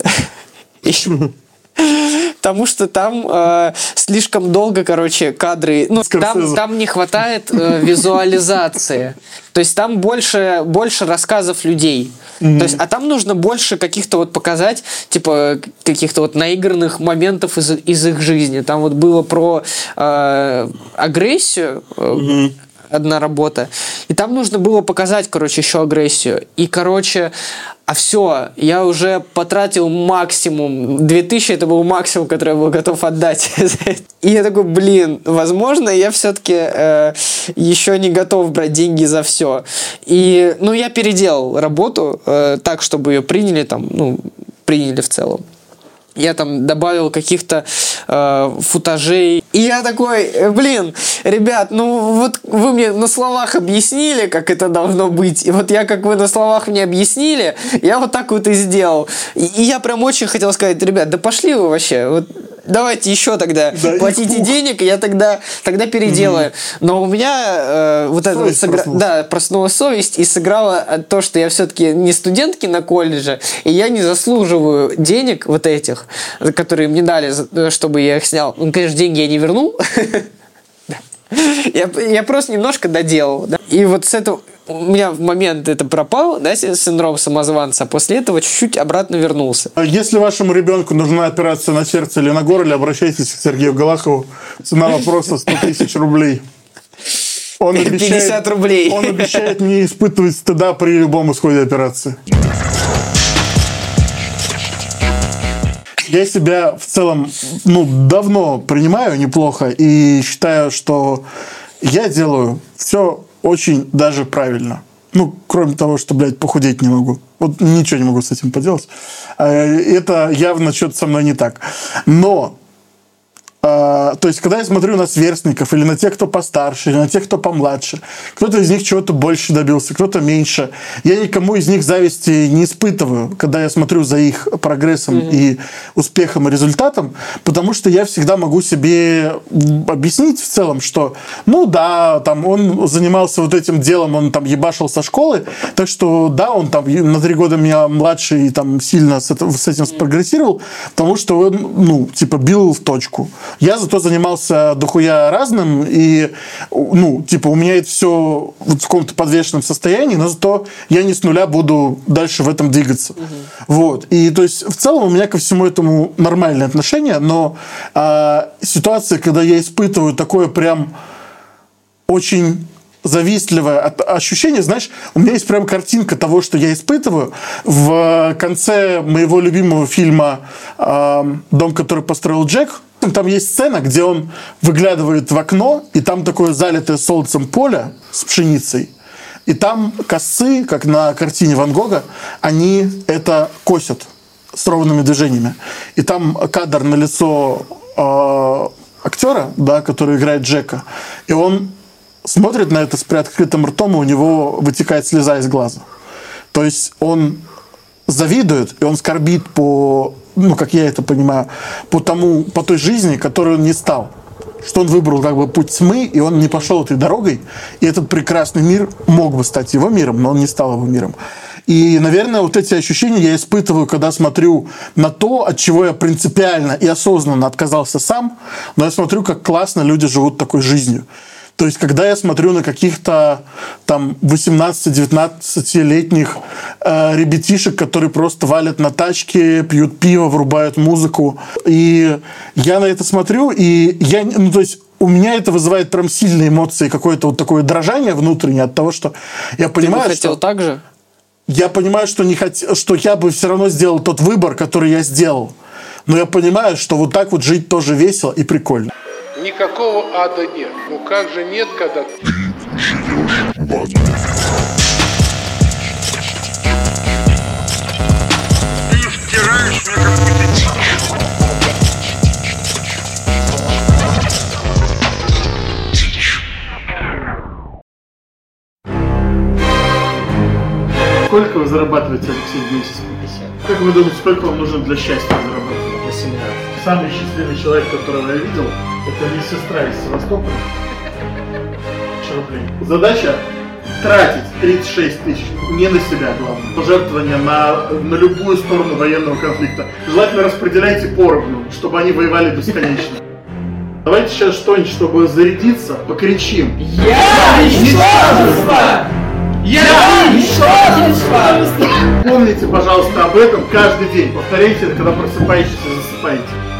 Потому что там э, слишком долго, короче, кадры. Ну, там, там не хватает э, визуализации. То есть там больше, больше рассказов людей. Mm-hmm. То есть, а там нужно больше каких-то вот показать, типа, каких-то вот наигранных моментов из, из их жизни. Там вот было про э, агрессию. Э, mm-hmm одна работа. И там нужно было показать, короче, еще агрессию. И, короче, а все, я уже потратил максимум. 2000 это был максимум, который я был готов отдать. И я такой, блин, возможно, я все-таки э, еще не готов брать деньги за все. И, ну, я переделал работу э, так, чтобы ее приняли там, ну, приняли в целом. Я там добавил каких-то э, футажей. И я такой, э, блин, ребят, ну вот вы мне на словах объяснили, как это должно быть. И вот я, как вы на словах мне объяснили, я вот так вот и сделал. И, и я прям очень хотел сказать, ребят, да пошли вы вообще. Вот давайте еще тогда Да, и платите фух. денег, и я тогда, тогда переделаю. Но у меня э, вот это вот Совесть сыгра- проснулась. да, проснулась совесть и сыграла то, что я все-таки не студентки на колледже, и я не заслуживаю денег вот этих, которые мне дали, э, чтобы я их снял. Ну, конечно, деньги я не вернул. Я, я просто немножко доделал. да. И вот с этого у меня в момент это пропал, да, синдром самозванца, а после этого чуть-чуть обратно вернулся. Если вашему ребенку нужна операция на сердце или на горле, обращайтесь к Сергею Галахову. Цена вопроса 100 тысяч рублей. Он 50 рублей. Он обещает не испытывать стыда при любом исходе операции. Я себя в целом ну, давно принимаю неплохо и считаю, что я делаю все очень даже правильно. Ну, кроме того, что, блядь, похудеть не могу. Вот ничего не могу с этим поделать. Э, Это явно что-то со мной не так. Но то есть, когда я смотрю на сверстников, или на тех, кто постарше, или на тех, кто помладше, кто-то из них чего-то больше добился, кто-то меньше, я никому из них зависти не испытываю, когда я смотрю за их прогрессом и успехом и результатом, потому что я всегда могу себе объяснить в целом, что, ну да, там он занимался вот этим делом, он там ебашил со школы, так что да, он там на три года меня младше и там сильно с этим спрогрессировал, потому что он, ну, типа, бил в точку. Я зато занимался дохуя разным, и, ну, типа, у меня это все вот в каком-то подвешенном состоянии, но зато я не с нуля буду дальше в этом двигаться. Вот. И, то есть, в целом у меня ко всему этому нормальное отношение, но а, ситуация, когда я испытываю такое прям очень завистливое ощущение, знаешь, у меня есть прям картинка того, что я испытываю в конце моего любимого фильма «Дом, который построил Джек». Там есть сцена, где он выглядывает в окно, и там такое залитое солнцем поле с пшеницей. И там косы, как на картине Ван Гога, они это косят с ровными движениями. И там кадр на лицо э, актера, да, который играет Джека, и он смотрит на это с приоткрытым ртом, и у него вытекает слеза из глаза. То есть он завидует, и он скорбит по, ну, как я это понимаю, по тому, по той жизни, которую он не стал. Что он выбрал как бы путь тьмы, и он не пошел этой дорогой, и этот прекрасный мир мог бы стать его миром, но он не стал его миром. И, наверное, вот эти ощущения я испытываю, когда смотрю на то, от чего я принципиально и осознанно отказался сам, но я смотрю, как классно люди живут такой жизнью. То есть, когда я смотрю на каких-то там 18-19-летних э, ребятишек, которые просто валят на тачке, пьют пиво, врубают музыку, и я на это смотрю, и я, ну, то есть, у меня это вызывает прям сильные эмоции, какое-то вот такое дрожание внутреннее от того, что я Ты бы понимаю, хотел что так же? я понимаю, что, не хот... что я бы все равно сделал тот выбор, который я сделал. Но я понимаю, что вот так вот жить тоже весело и прикольно. Никакого ада нет. Ну как же нет, когда Ты втираешь мне какую-то дичь. Сколько вы зарабатываете, Алексей, в месяц? Как вы думаете, сколько вам нужно для счастья зарабатывать? 18. Самый счастливый человек, которого я видел, это медсестра из Севастополя. Рублей. Задача тратить 36 тысяч не на себя, главное. Пожертвования на, на любую сторону военного конфликта. Желательно распределяйте поровну, чтобы они воевали бесконечно. Давайте сейчас что-нибудь, чтобы зарядиться, покричим. Я ничтожество! Я ничтожество! Помните, пожалуйста, об этом каждый день. Повторяйте это, когда просыпаетесь и засыпаете.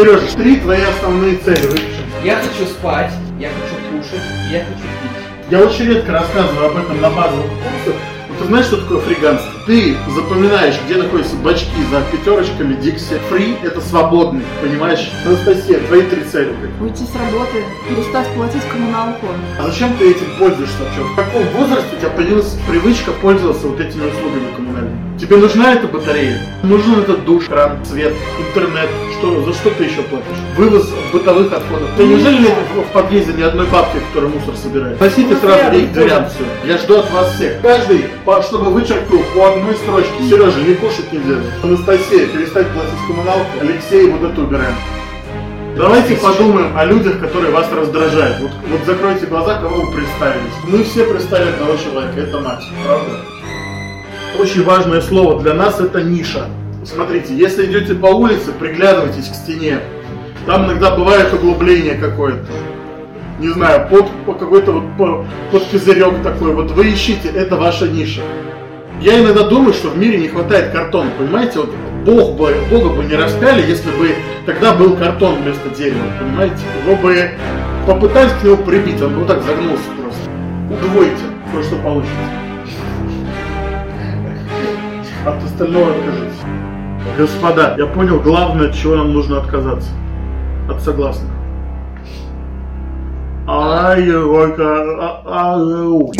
Сережа, три твои основные цели выпишем. Я хочу спать, я хочу кушать, я хочу пить. Я очень редко рассказываю об этом на базовых курсах. Вот Ты знаешь, что такое фриганство? Ты запоминаешь, где находятся бачки за пятерочками Дикси. Фри – это свободный, понимаешь? Анастасия, твои три цели. Уйти с работы, перестать платить коммуналку. А зачем ты этим пользуешься вообще? В каком возрасте у тебя появилась привычка пользоваться вот этими услугами коммунальными? Тебе нужна эта батарея? Нужен этот душ, кран, свет, интернет? Что, за что ты еще платишь? Вывоз бытовых отходов. Ты неужели нет в подъезде ни одной бабки, которая мусор собирает? Носите сразу дырям все. Я жду от вас всех. Каждый, чтобы вычеркнул по одной строчке. Сережа, не кушать нельзя. Анастасия, перестать платить коммуналку. Алексей, вот это убираем. Давайте подумаем о людях, которые вас раздражают. Вот, вот закройте глаза, кого вы представились. Мы все представили одного человека, это мать, правда? Очень важное слово для нас это ниша. Смотрите, если идете по улице, приглядывайтесь к стене. Там иногда бывает углубление какое-то. Не знаю, под, по какой-то вот по- под козырек такой. Вот вы ищите, это ваша ниша. Я иногда думаю, что в мире не хватает картона, понимаете? Вот Бог бы, Бога бы не распяли, если бы тогда был картон вместо дерева, понимаете? Его бы попытались к нему прибить, он бы вот так загнулся просто. Удвойте, кое-что получится. От остального откажитесь. Господа, я понял главное, от чего нам нужно отказаться. От согласных. Ай, ой, а- ау.